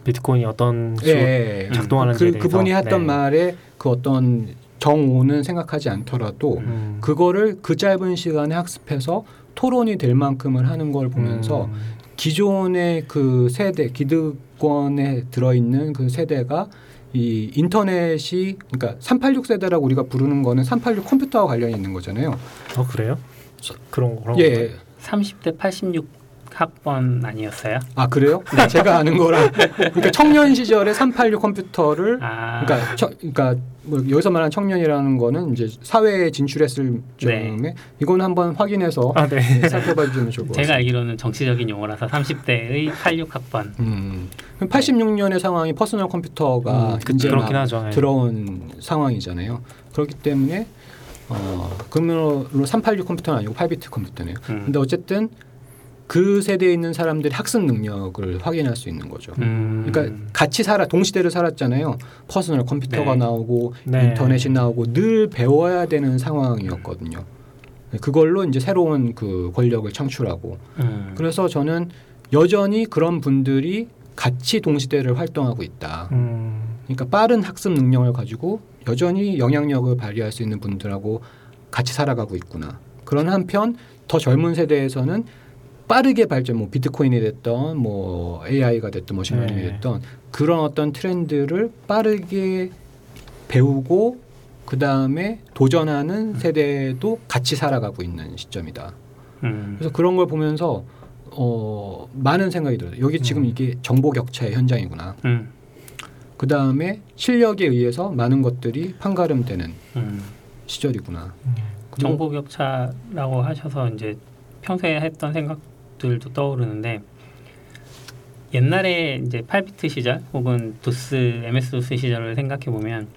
Speaker 3: 비트코인이 어떤 식으로
Speaker 1: 예,
Speaker 3: 작동하는지에
Speaker 1: 그,
Speaker 3: 대해서
Speaker 1: 그분이 했던
Speaker 3: 네.
Speaker 1: 말에 그 어떤 정오는 생각하지 않더라도
Speaker 3: 음.
Speaker 1: 그거를 그 짧은 시간에 학습해서 토론이 될 만큼을 하는 걸 보면서
Speaker 3: 음.
Speaker 1: 기존의 그 세대 기득권에 들어있는 그 세대가 이 인터넷이 그러니까 386 세대라고 우리가 부르는 거는 386 컴퓨터와 관련이 있는 거잖아요.
Speaker 3: 어 그래요? 그런 그런
Speaker 1: 예.
Speaker 3: 건가요?
Speaker 2: 30대 86 학번 아니었어요?
Speaker 1: 아 그래요? 네, 제가 아는 거랑 그러니까 청년 시절에 386 컴퓨터를
Speaker 2: 아,
Speaker 1: 그러니까 청, 그러니까 뭐 여기서 말하는 청년이라는 거는 이제 사회에 진출했을 즈음에
Speaker 2: 네.
Speaker 1: 이건 한번 확인해서
Speaker 3: 아 네.
Speaker 1: 살펴봐 주면 좋을 것 같아요.
Speaker 2: 제가 알기로는 정치적인 용어라서 30대의 86 학번.
Speaker 1: 음. 86년의 상황이 퍼스널 컴퓨터가
Speaker 3: 음, 그,
Speaker 1: 이제
Speaker 3: 하죠. 예.
Speaker 1: 들어온 상황이잖아요. 그렇기 때문에 어, 그러므로 386 컴퓨터는 아니고 8비트 컴퓨터네요.
Speaker 2: 음.
Speaker 1: 근데 어쨌든 그 세대에 있는 사람들이 학습 능력을 확인할 수 있는 거죠.
Speaker 2: 음.
Speaker 1: 그러니까 같이 살아 동시대를 살았잖아요. 퍼스널 컴퓨터가
Speaker 2: 네.
Speaker 1: 나오고
Speaker 3: 네.
Speaker 1: 인터넷이 나오고 늘 배워야 되는 상황이었거든요. 그걸로 이제 새로운 그 권력을 창출하고
Speaker 2: 음.
Speaker 1: 그래서 저는 여전히 그런 분들이 같이 동시대를 활동하고 있다.
Speaker 3: 음.
Speaker 1: 그러니까 빠른 학습 능력을 가지고 여전히 영향력을 발휘할 수 있는 분들하고 같이 살아가고 있구나. 그런 한편 더 젊은 세대에서는 빠르게 발전, 뭐 비트코인이 됐던 뭐 AI가 됐던 머신러닝이
Speaker 3: 네.
Speaker 1: 됐던 그런 어떤 트렌드를 빠르게 배우고 그 다음에 도전하는 세대도 같이 살아가고 있는 시점이다.
Speaker 2: 음.
Speaker 1: 그래서 그런 걸 보면서 어, 많은 생각이 들어요. 여기 지금
Speaker 3: 음.
Speaker 1: 이게 정보 격차의 현장이구나.
Speaker 2: 음.
Speaker 1: 그 다음에 실력에 의해서 많은 것들이 판가름되는
Speaker 2: 음.
Speaker 1: 시절이구나.
Speaker 2: 정보 격차라고 하셔서 이제 평소에 했던 생각 들도 떠오르는데 옛날에 이제 8비트 시절 혹은 도스, MS 도스 시절을 생각해 보면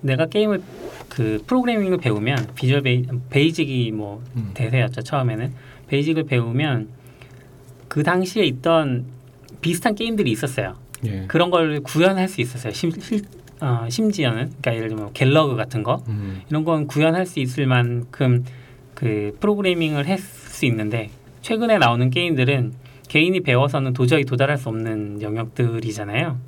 Speaker 2: 내가 게임을 그 프로그래밍을 배우면 비주얼 베이, 베이직이 뭐
Speaker 1: 음.
Speaker 2: 대세였죠 처음에는 베이직을 배우면 그 당시에 있던 비슷한 게임들이 있었어요.
Speaker 1: 예.
Speaker 2: 그런 걸 구현할 수 있었어요. 심, 실, 어, 심지어는 그러니까 예를 들면 갤러그 같은 거
Speaker 1: 음.
Speaker 2: 이런 건 구현할 수 있을 만큼 그 프로그래밍을 할수 있는데 최근에 나오는 게임들은 개인이 배워서는 도저히 도달할 수 없는 영역들이잖아요.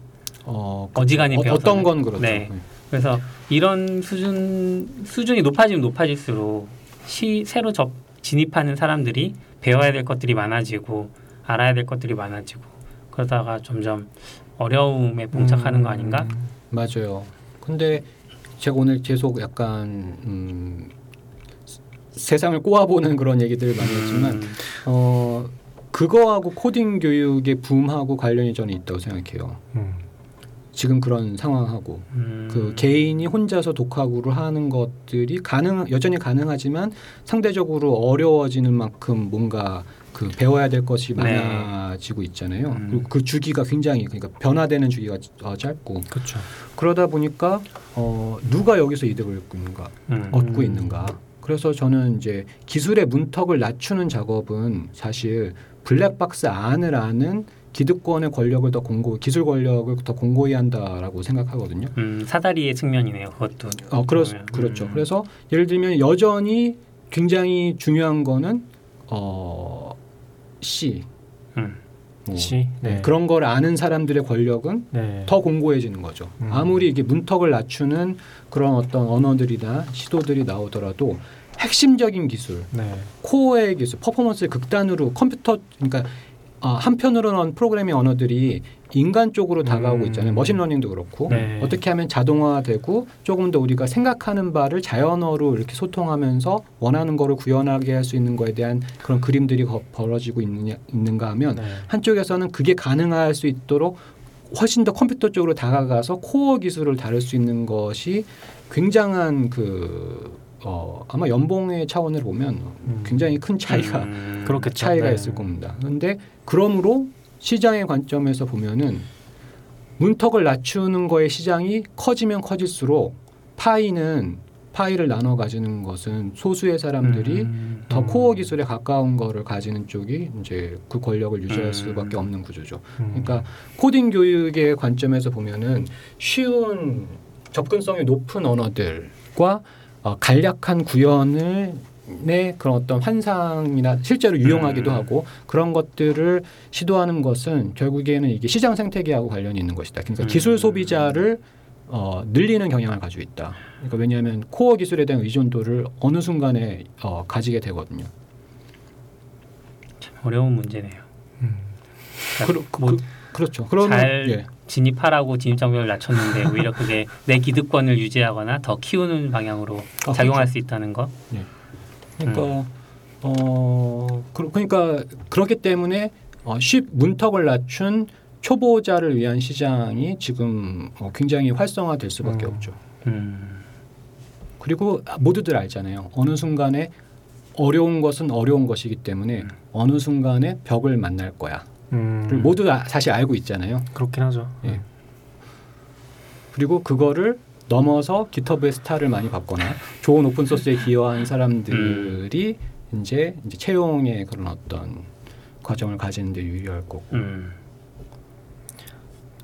Speaker 1: 어,
Speaker 2: 어지간히
Speaker 1: 어,
Speaker 2: 배워서는.
Speaker 1: 어떤 건 그렇죠.
Speaker 2: 네. 그래서 이런 수준 수준이 높아지면 높아질수록 시, 새로 접, 진입하는 사람들이 배워야 될 것들이 많아지고 알아야 될 것들이 많아지고 그러다가 점점 어려움에 봉착하는 거 아닌가?
Speaker 3: 음.
Speaker 1: 맞아요. 근데 제가 오늘 계속 약간 음, 세상을 꼬아보는 그런 얘기들을 많이 했지만
Speaker 2: 음,
Speaker 1: 어, 그거하고 코딩 교육의 붐하고 관련이 저는 있다고 생각해요.
Speaker 3: 음.
Speaker 1: 지금 그런 상황하고
Speaker 2: 음,
Speaker 1: 그 개인이 혼자서 독학으로 하는 것들이 가능 여전히 가능하지만 상대적으로 어려워지는 만큼 뭔가 그 배워야 될 것이
Speaker 2: 네.
Speaker 1: 많아지고 있잖아요.
Speaker 2: 음.
Speaker 1: 그리고 그 주기가 굉장히 그러니까 변화되는 주기가 어, 짧고
Speaker 3: 그렇죠.
Speaker 1: 그러다 보니까 어, 누가 여기서 이득을 얻고 있는가
Speaker 2: 음,
Speaker 1: 얻고
Speaker 3: 음.
Speaker 1: 있는가. 그래서 저는 이제 기술의 문턱을 낮추는 작업은 사실 블랙박스 안을 아는 기득권의 권력을 더 공고 기술 권력을 더 공고히 한다라고 생각하거든요.
Speaker 2: 음, 사다리의 측면이네요. 그것도.
Speaker 1: 어, 그렇. 그렇죠.
Speaker 2: 음.
Speaker 1: 그래서 예를 들면 여전히 굉장히 중요한 거는 어, C,
Speaker 2: 음,
Speaker 1: 뭐,
Speaker 3: 시. 네.
Speaker 1: 그런 걸 아는 사람들의 권력은
Speaker 3: 네.
Speaker 1: 더 공고해지는 거죠.
Speaker 3: 음.
Speaker 1: 아무리 이게 문턱을 낮추는 그런 어떤 언어들이나 시도들이 나오더라도 핵심적인 기술,
Speaker 3: 네.
Speaker 1: 코어의 기술, 퍼포먼스를 극단으로 컴퓨터 그러니까 어, 한편으로는 프로그래밍 언어들이 인간 쪽으로 다가오고
Speaker 3: 음.
Speaker 1: 있잖아요. machine learning도 그렇고
Speaker 3: 네.
Speaker 1: 어떻게 하면 자동화되고 조금 더 우리가 생각하는 바를 자연어로 이렇게 소통하면서 원하는 거를 구현하게 할 수 있는 거에 대한 그런 그림들이 거- 벌어지고 있느냐, 있는가 하면
Speaker 3: 네.
Speaker 1: 한쪽에서는 그게 가능할 수 있도록 훨씬 더 컴퓨터 쪽으로 다가가서 코어 기술을 다룰 수 있는 것이 굉장한 그 어, 아마 연봉의 차원을 보면
Speaker 3: 음.
Speaker 1: 굉장히 큰 차이가
Speaker 2: 음.
Speaker 1: 차이가
Speaker 3: 네.
Speaker 1: 있을 겁니다. 그런데 그러므로 시장의 관점에서 보면은 문턱을 낮추는 거의 시장이 커지면 커질수록 파이는 파이를 나눠 가지는 것은 소수의 사람들이
Speaker 2: 음,
Speaker 1: 더
Speaker 3: 음.
Speaker 1: 코어 기술에 가까운 거를 가지는 쪽이 이제 그 권력을 유지할
Speaker 2: 음.
Speaker 1: 수밖에 없는 구조죠.
Speaker 3: 음.
Speaker 1: 그러니까 코딩 교육의 관점에서 보면은 쉬운 접근성이 높은 언어들과 어, 간략한 구현을 그런 어떤 환상이나 실제로 유용하기도
Speaker 2: 음.
Speaker 1: 하고 그런 것들을 시도하는 것은 결국에는 이게 시장 생태계하고 관련이 있는 것이다. 그러니까
Speaker 2: 음.
Speaker 1: 기술 소비자를 어, 늘리는 경향을 가지고 있다. 그러니까 왜냐하면 코어 기술에 대한 의존도를 어느 순간에 어, 가지게 되거든요.
Speaker 2: 참 어려운 문제네요.
Speaker 3: 음.
Speaker 2: 그러니까
Speaker 1: 그,
Speaker 2: 뭐
Speaker 1: 그, 그렇죠. 그러면
Speaker 2: 잘
Speaker 1: 예.
Speaker 2: 진입하라고 진입 장벽을 낮췄는데 *laughs* 오히려 그게 내 기득권을 유지하거나 더 키우는 방향으로
Speaker 1: 아,
Speaker 2: 작용할 수 있다는 거.
Speaker 1: 그러니까 어 그, 그러니까 그렇기 때문에 어, 쉽 문턱을 낮춘 초보자를 위한 시장이 지금 어, 굉장히 활성화될 수밖에
Speaker 3: 음.
Speaker 1: 없죠.
Speaker 2: 음.
Speaker 1: 그리고 모두들 알잖아요. 어느 순간에 어려운 것은 어려운 것이기 때문에
Speaker 2: 음.
Speaker 1: 어느 순간에 벽을 만날 거야.
Speaker 3: 음.
Speaker 1: 를 모두 다 사실 알고 있잖아요.
Speaker 3: 그렇긴 하죠.
Speaker 1: 예. 그리고 그거를 넘어서 기터브의 스타를 많이 받거나 좋은 오픈 소스에 기여한 사람들이 이제 이제 채용의 그런 어떤 과정을 가지는데 유리할 거고
Speaker 2: 음.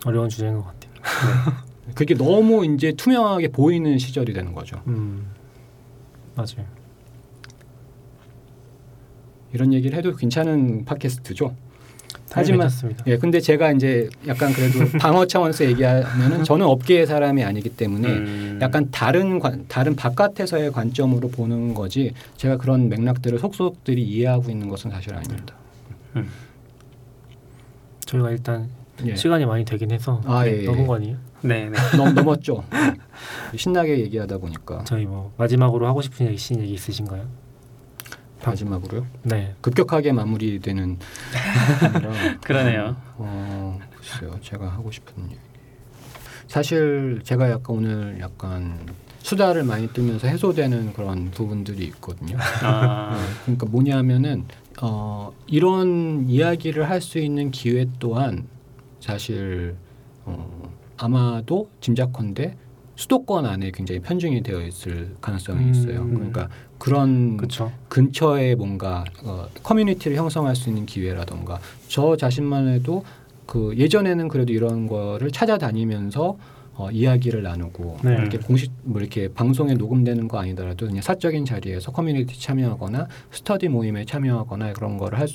Speaker 3: 어려운 주제인 것 같아요. *laughs*
Speaker 1: 그게 너무 이제 투명하게 보이는 시절이 되는 거죠.
Speaker 3: 음. 맞아요.
Speaker 1: 이런 얘기를 해도 괜찮은 팟캐스트죠.
Speaker 3: 하지만 습니다
Speaker 1: 예, 근데 제가 이제 약간 그래도 *laughs* 방어 차원에서 얘기하면은 저는 업계의 사람이 아니기 때문에
Speaker 2: 음.
Speaker 1: 약간 다른 관, 다른 바깥에서의 관점으로 보는 거지 제가 그런 맥락들을 속속들이 이해하고 있는 것은 사실 아닙니다.
Speaker 2: 음.
Speaker 3: 저희가 일단
Speaker 1: 예.
Speaker 3: 시간이 많이 되긴 해서
Speaker 1: 아, 예, 예.
Speaker 3: 넘은 거 아니에요?
Speaker 2: 네, 네. *laughs*
Speaker 1: 넘, 넘었죠. *laughs* 신나게 얘기하다 보니까
Speaker 3: 저희 뭐 마지막으로 하고 싶은 얘기, 신 얘기 있으신가요?
Speaker 1: 마지막으로요.
Speaker 3: 네.
Speaker 1: 급격하게 마무리되는 *laughs*
Speaker 2: 그러네요.
Speaker 1: 어, 글쎄요. 제가 하고 싶은 얘기. 사실 제가 약간 오늘 약간 수다를 많이 떨면서 해소되는 그런 부분들이 있거든요.
Speaker 2: 아,
Speaker 1: 네, 그러니까 뭐냐면은 어, 이런 이야기를 할 수 있는 기회 또한 사실 어, 아마도 짐작컨대 수도권 안에 굉장히 편중이 되어 있을 가능성이
Speaker 3: 음.
Speaker 1: 있어요. 그러니까 그런
Speaker 3: 그렇죠.
Speaker 1: 근처에 뭔가 어, 커뮤니티를 형성할 수 있는 기회라던가 저 자신만 해도 그 예전에는 그래도 이런 거를 찾아다니면서 어, 이야기를 나누고
Speaker 3: 네.
Speaker 1: 이렇게 공식 뭐 이렇게 방송에 녹음되는 거 아니더라도 그냥 사적인 자리에서 커뮤니티 참여하거나 스터디 모임에 참여하거나 그런 거를 할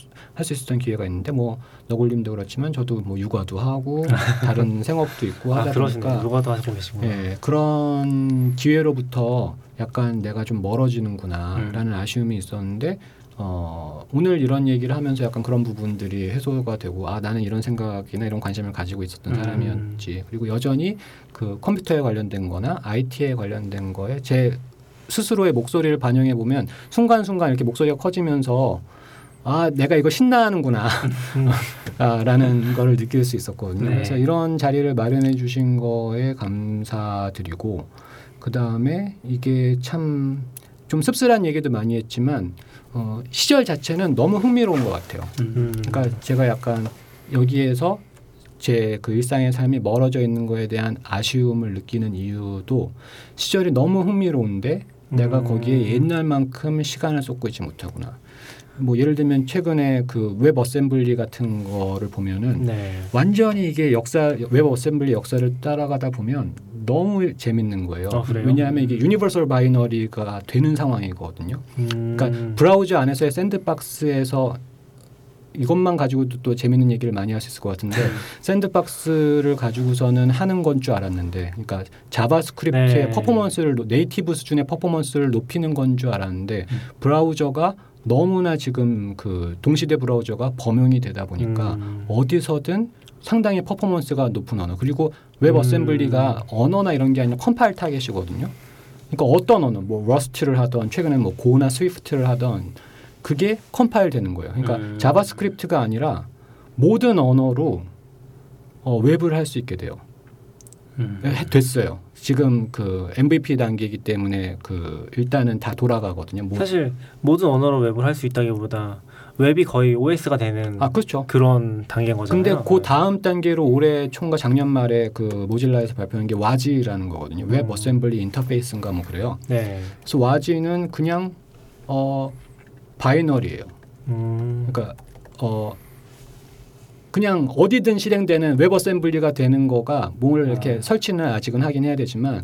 Speaker 1: 수 있었던 기회가 있는데 뭐 너굴님도 그렇지만 저도 뭐 육아도 하고 *laughs* 다른 생업도 있고
Speaker 3: 아
Speaker 1: 하다
Speaker 3: 그러시네요.
Speaker 1: 보니까
Speaker 3: 누가도 하시고 계시구나.
Speaker 1: 예, 그런 기회로부터 약간 내가 좀 멀어지는구나라는 아쉬움이 있었는데 어, 오늘 이런 얘기를 하면서 약간 그런 부분들이 해소가 되고 아 나는 이런 생각이나 이런 관심을 가지고 있었던
Speaker 3: 음.
Speaker 1: 사람이었지 그리고 여전히 그 컴퓨터에 관련된 거나 IT에 관련된 거에 제 스스로의 목소리를 반영해 보면 순간순간 이렇게 목소리가 커지면서 아 내가 이거 신나하는구나
Speaker 3: 음. *laughs*
Speaker 1: 아, 라는 거를 느낄 수 있었거든요.
Speaker 2: 네.
Speaker 1: 그래서 이런 자리를 마련해 주신 거에 감사드리고 그 다음에 이게 참 좀 씁쓸한 얘기도 많이 했지만 어, 시절 자체는 너무 흥미로운 것 같아요.
Speaker 2: 음.
Speaker 3: 음.
Speaker 1: 그러니까 제가 약간 여기에서 제 그 일상의 삶이 멀어져 있는 거에 대한 아쉬움을 느끼는 이유도 시절이 너무 흥미로운데 내가
Speaker 3: 음.
Speaker 1: 거기에 옛날만큼 시간을 쏟고 있지 못하구나. 뭐 예를 들면 최근에 그 Web Assembly 같은 거를 보면은
Speaker 3: 네.
Speaker 1: 완전히 이게 역사 Web Assembly 역사를 따라가다 보면 너무 재밌는 거예요.
Speaker 3: 아?
Speaker 1: 왜냐하면 이게 universal binary가 되는 상황이거든요.
Speaker 3: 음.
Speaker 1: 그러니까 브라우저 안에서의 sandbox에서 이것만 가지고도 또 재밌는 얘기를 많이 할 수 있을 것 같은데
Speaker 3: 네. *laughs*
Speaker 1: sandbox를 가지고서는 하는 건 줄 알았는데, 그러니까 JavaScript의
Speaker 3: 네.
Speaker 1: 퍼포먼스를 노- native 수준의 퍼포먼스를 높이는 건 줄 알았는데
Speaker 3: 음.
Speaker 1: 브라우저가 너무나 지금 그 동시대 브라우저가 범용이 되다 보니까
Speaker 3: 음.
Speaker 1: 어디서든 상당히 퍼포먼스가 높은 언어 그리고 웹
Speaker 3: 음.
Speaker 1: Assembly가 언어나 이런 게 아니라 compile target이거든요. 그러니까 어떤 언어, 뭐 Rust를 하던 최근에 뭐 Go나 Swift를 하던 그게 compile 되는 거예요. 그러니까
Speaker 2: 음.
Speaker 1: JavaScript가 아니라 모든 언어로 어, 웹을 할 수 있게 돼요.
Speaker 2: 음.
Speaker 1: 해- 됐어요. 지금 그 MVP 단계이기 때문에 그 일단은 다 돌아가거든요. 뭐,
Speaker 3: 사실 모든 언어로 웹을 할 수 있다기보다 웹이 거의 OS가 되는
Speaker 1: 아 그렇죠.
Speaker 3: 그런 단계인 거잖아요.
Speaker 1: 근데 그 다음 단계로 올해 총과 작년 말에 그 모질라에서 발표한 게 WASI라는 거거든요. 웹
Speaker 3: 음.
Speaker 1: Assembly interface인가 뭐 그래요.
Speaker 3: 네.
Speaker 1: 그래서 WASI는 그냥 어 binary예요.
Speaker 3: 음.
Speaker 1: 그러니까 어 그냥 어디든 실행되는 Web Assembly가 되는 거가 뭘 이렇게
Speaker 3: 아.
Speaker 1: 설치는 아직은 하긴 해야 되지만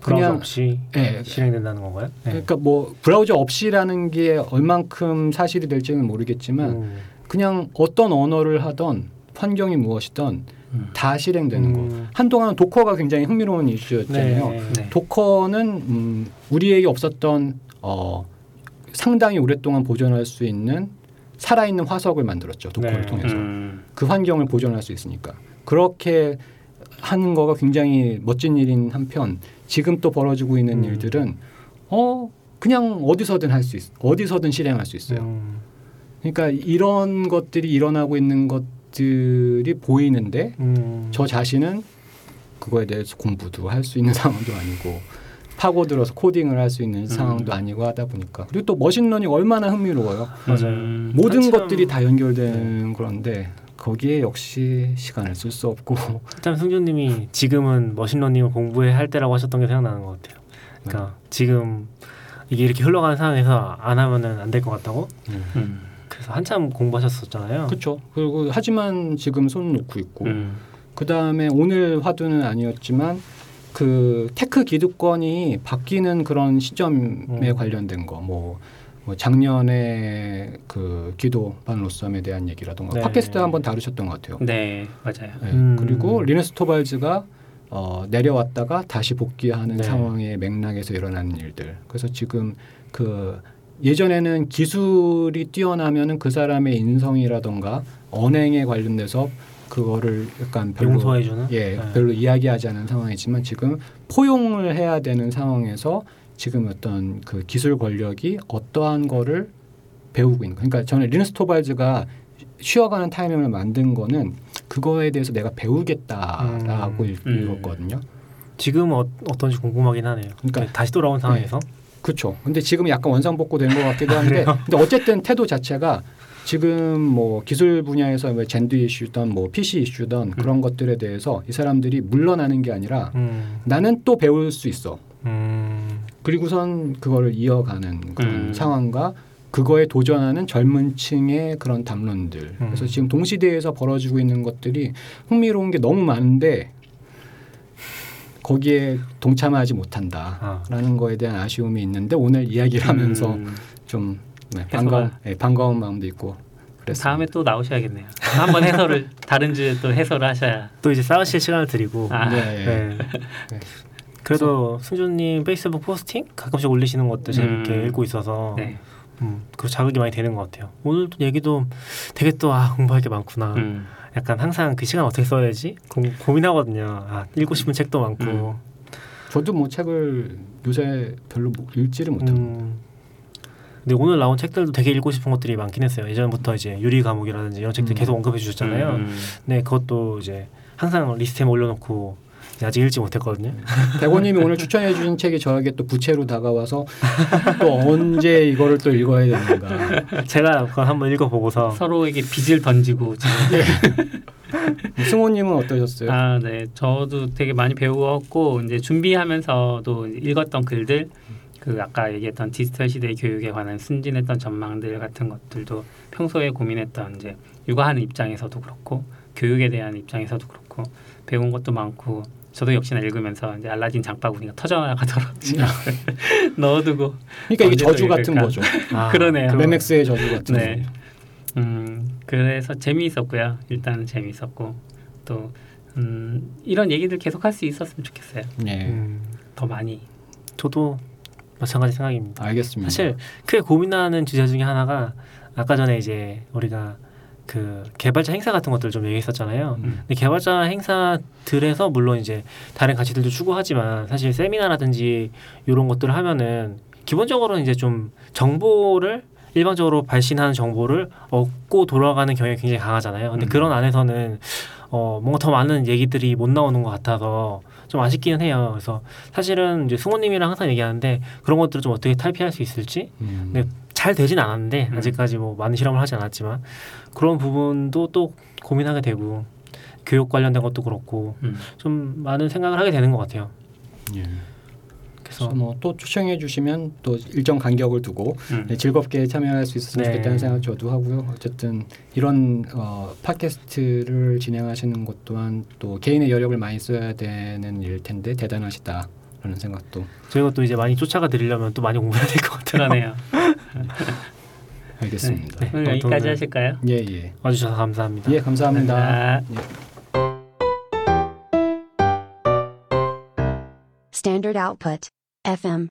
Speaker 1: 그냥
Speaker 3: 없이
Speaker 1: 예,
Speaker 3: 실행된다는 건가요? 네.
Speaker 1: 그러니까 뭐 브라우저 없이라는 게 얼만큼 사실이 될지는 모르겠지만
Speaker 3: 음.
Speaker 1: 그냥 어떤 언어를 하던 환경이 무엇이든
Speaker 2: 음.
Speaker 1: 다 실행되는 거.
Speaker 3: 음.
Speaker 1: 한동안은 도커가 굉장히 흥미로운 이슈였잖아요.
Speaker 3: 네.
Speaker 2: 네.
Speaker 1: Docker는 음, 우리에게 없었던 어, 상당히 오랫동안 보존할 수 있는 살아있는 화석을 만들었죠. 도커를
Speaker 3: 네.
Speaker 1: 통해서
Speaker 2: 음.
Speaker 1: 그 환경을 보존할 수 있으니까 그렇게 하는 거가 굉장히 멋진 일인 한편 지금 또 벌어지고 있는
Speaker 3: 음.
Speaker 1: 일들은 어 그냥 어디서든 할 수 있, 어디서든 실행할 수 있어요.
Speaker 3: 음.
Speaker 1: 그러니까 이런 것들이 일어나고 있는 것들이 보이는데
Speaker 3: 음.
Speaker 1: 저 자신은 그거에 대해서 공부도 할 수 있는 *laughs* 상황도 아니고 파고들어서 코딩을 할 수 있는 상황도 아니고 하다 보니까 그리고 또 machine learning 얼마나 흥미로워요.
Speaker 3: 맞아요.
Speaker 2: 음.
Speaker 1: 모든 것들이 다 연결된 그런데 거기에 역시 시간을 쓸 수 없고 *laughs*
Speaker 3: 일단 승준님이 지금은 machine learning을 공부해야 할 때라고 하셨던 게 생각나는 것 같아요. 그러니까 지금 이게 이렇게 흘러가는 상황에서 안 하면은 안 될 것 같다고.
Speaker 2: 음.
Speaker 3: 그래서 한참 공부하셨었잖아요.
Speaker 1: 그렇죠. 그리고 하지만 지금 손 놓고 있고
Speaker 2: 음.
Speaker 1: 그 다음에 오늘 화두는 아니었지만 그 tech 기득권이 바뀌는 그런 시점에
Speaker 3: 음.
Speaker 1: 관련된 거, 뭐, 뭐 작년에 그 귀도 반 로섬에 대한 얘기라던가
Speaker 3: 네.
Speaker 1: 팟캐스트 한번 다루셨던 것 같아요.
Speaker 2: 네 맞아요.
Speaker 1: 네.
Speaker 3: 음.
Speaker 1: 그리고 리너스 토발즈가 어, 내려왔다가 다시 복귀하는
Speaker 3: 네.
Speaker 1: 상황의 맥락에서 일어나는 일들. 그래서 지금 그 예전에는 기술이 뛰어나면은 그 사람의 인성이라던가 언행에 관련돼서 그거를 약간 별로
Speaker 3: 용서해주는.
Speaker 1: 예
Speaker 3: 네.
Speaker 1: 별로 이야기하지 않은 상황이지만 지금 포용을 해야 되는 상황에서 지금 어떤 그 기술 권력이 어떠한 거를 배우고 있는 거. 그러니까 저는 리너스 토발즈가 쉬어가는 타이밍을 만든 거는 그거에 대해서 내가 배우겠다라고
Speaker 3: 음.
Speaker 2: 음.
Speaker 1: 읽었거든요.
Speaker 3: 지금 어, 어떤지 궁금하긴 하네요.
Speaker 1: 그러니까-
Speaker 3: 다시 돌아온 상황에서.
Speaker 1: 그렇죠. 근데 지금 약간 원상복구 된 것 같기도 한데, 근데 어쨌든 태도 자체가 지금 뭐 기술 분야에서 뭐 젠드 이슈든 뭐 PC 이슈든 그런 것들에 대해서 이 사람들이 물러나는 게 아니라
Speaker 3: 음.
Speaker 1: 나는 또 배울 수 있어.
Speaker 3: 음.
Speaker 1: 그리고선 그거를 이어가는 그런
Speaker 2: 음.
Speaker 1: 상황과 그거에 도전하는 젊은 층의 그런 담론들. 그래서
Speaker 3: 음.
Speaker 1: 지금 동시대에서 벌어지고 있는 것들이 흥미로운 게 너무 많은데 거기에 동참하지 못한다라는
Speaker 3: 아.
Speaker 1: 거에 대한 아쉬움이 있는데 오늘 이야기를 하면서
Speaker 2: 음.
Speaker 1: 좀 네, 반가운 네, 반가운 마음도 있고 그랬습니다.
Speaker 2: 다음에 또 나오셔야겠네요. 한번 해설을 다른 주에 또 해설을 하셔야.
Speaker 3: 또 이제 싸우실 시간을 드리고.
Speaker 2: 아.
Speaker 1: 네.
Speaker 3: 네.
Speaker 1: 네.
Speaker 3: 그래도 승준님 페이스북 포스팅 가끔씩 올리시는 것도 재밌게
Speaker 2: 음.
Speaker 3: 읽고 있어서
Speaker 2: 네.
Speaker 3: 음, 그 자극이 많이 되는 것 같아요. 오늘 또 얘기도 되게 또 아, 공부할 게 많구나.
Speaker 2: 음.
Speaker 3: 약간 항상 그 시간 어떻게 써야 되지 고, 고민하거든요. 아, 읽고 싶은 책도 많고.
Speaker 1: 저도 뭐 책을 요새 별로 못- 읽지를 못합니다.
Speaker 3: 음. 근데 오늘 나온 책들도 되게 읽고 싶은 것들이 많긴 했어요. 예전부터 이제 유리 감옥이라든지 이런 책들
Speaker 1: 음.
Speaker 3: 계속 언급해 주셨잖아요.
Speaker 2: 음.
Speaker 3: 네, 그것도 이제 항상 리스트에 올려놓고 아직 읽지 못했거든요.
Speaker 1: 백호님이 오늘 추천해 주신 책이 저에게 또 부채로 다가와서 또 언제 이거를 또 읽어야 되는가.
Speaker 3: 제가 그걸 한번 읽어보고서
Speaker 2: 서로에게 빚을 던지고 지금.
Speaker 1: 승호님은 어떠셨어요?
Speaker 2: 아, 네. 저도 되게 많이 배우었고 이제 준비하면서도 읽었던 글들 그 아까 얘기했던 디지털 시대 교육에 관한 순진했던 전망들 같은 것들도 평소에 고민했던 이제 육아하는 입장에서도 그렇고 교육에 대한 입장에서도 그렇고 배운 것도 많고 저도 역시나 읽으면서 이제 알라딘 장바구니가 *laughs* 터져나가도록 *laughs* 넣어두고
Speaker 1: 그러니까 이게 저주 같은? 거죠. *laughs*
Speaker 3: 아,
Speaker 2: 그러네요.
Speaker 1: 매맥스의 저주 같은
Speaker 2: 네.
Speaker 1: 거.
Speaker 2: 음 그래서 재미있었고요. 일단은 재미있었고 또 음, 이런 얘기들 계속 할 수 있었으면 좋겠어요.
Speaker 1: 네.
Speaker 3: 음,
Speaker 2: 더 많이.
Speaker 3: 저도 마찬가지 생각입니다.
Speaker 1: 알겠습니다.
Speaker 3: 사실 크게 고민하는 주제 중에 하나가 아까 전에 이제 우리가 그 개발자 행사 같은 것들 좀 얘기했었잖아요.
Speaker 1: 음.
Speaker 3: 근데 개발자 행사들에서 물론 이제 다른 가치들도 추구하지만 사실 세미나라든지 이런 것들을 하면은 기본적으로는 이제 좀 정보를 일반적으로 발신하는 정보를 얻고 돌아가는 경향이 굉장히 강하잖아요. 근데
Speaker 1: 음.
Speaker 3: 그런 안에서는 어 뭔가 더 많은 얘기들이 못 나오는 것 같아서 좀 아쉽기는 해요. 그래서 사실은 이제 승호님이랑 항상 얘기하는데 그런 것들을 좀 어떻게 탈피할 수 있을지
Speaker 1: 음.
Speaker 3: 네. 잘 되진 않았는데
Speaker 2: 음.
Speaker 3: 아직까지 뭐 많은 실험을 하지 않았지만 그런 부분도 또 고민하게 되고 교육 관련된 것도 그렇고
Speaker 2: 음.
Speaker 3: 좀 많은 생각을 하게 되는 것 같아요.
Speaker 1: 예.
Speaker 3: 그래서
Speaker 1: 뭐또 추천해 주시면 또 일정 간격을 두고
Speaker 2: 음.
Speaker 1: 네, 즐겁게 참여할 수 있었으면
Speaker 3: 네.
Speaker 1: 좋겠다는 생각 저도 하고요. 어쨌든 이런 어, 팟캐스트를 진행하시는 것 또한 또 개인의 여력을 많이 써야 되는 일 텐데 대단하시다. 라는 생각도
Speaker 3: 저희가 또 이제 많이 쫓아가 드리려면 또 많이 공부해야 될 것 같아요.
Speaker 2: 그러네요. *laughs*
Speaker 1: 알겠습니다.
Speaker 3: 네.
Speaker 2: 오늘
Speaker 3: 어,
Speaker 2: 여기까지 하실까요?
Speaker 1: 예, 예.
Speaker 3: 와주셔서 감사합니다.
Speaker 1: 예, 감사합니다.
Speaker 2: 감사합니다.
Speaker 1: 예.
Speaker 4: Standard output. FM.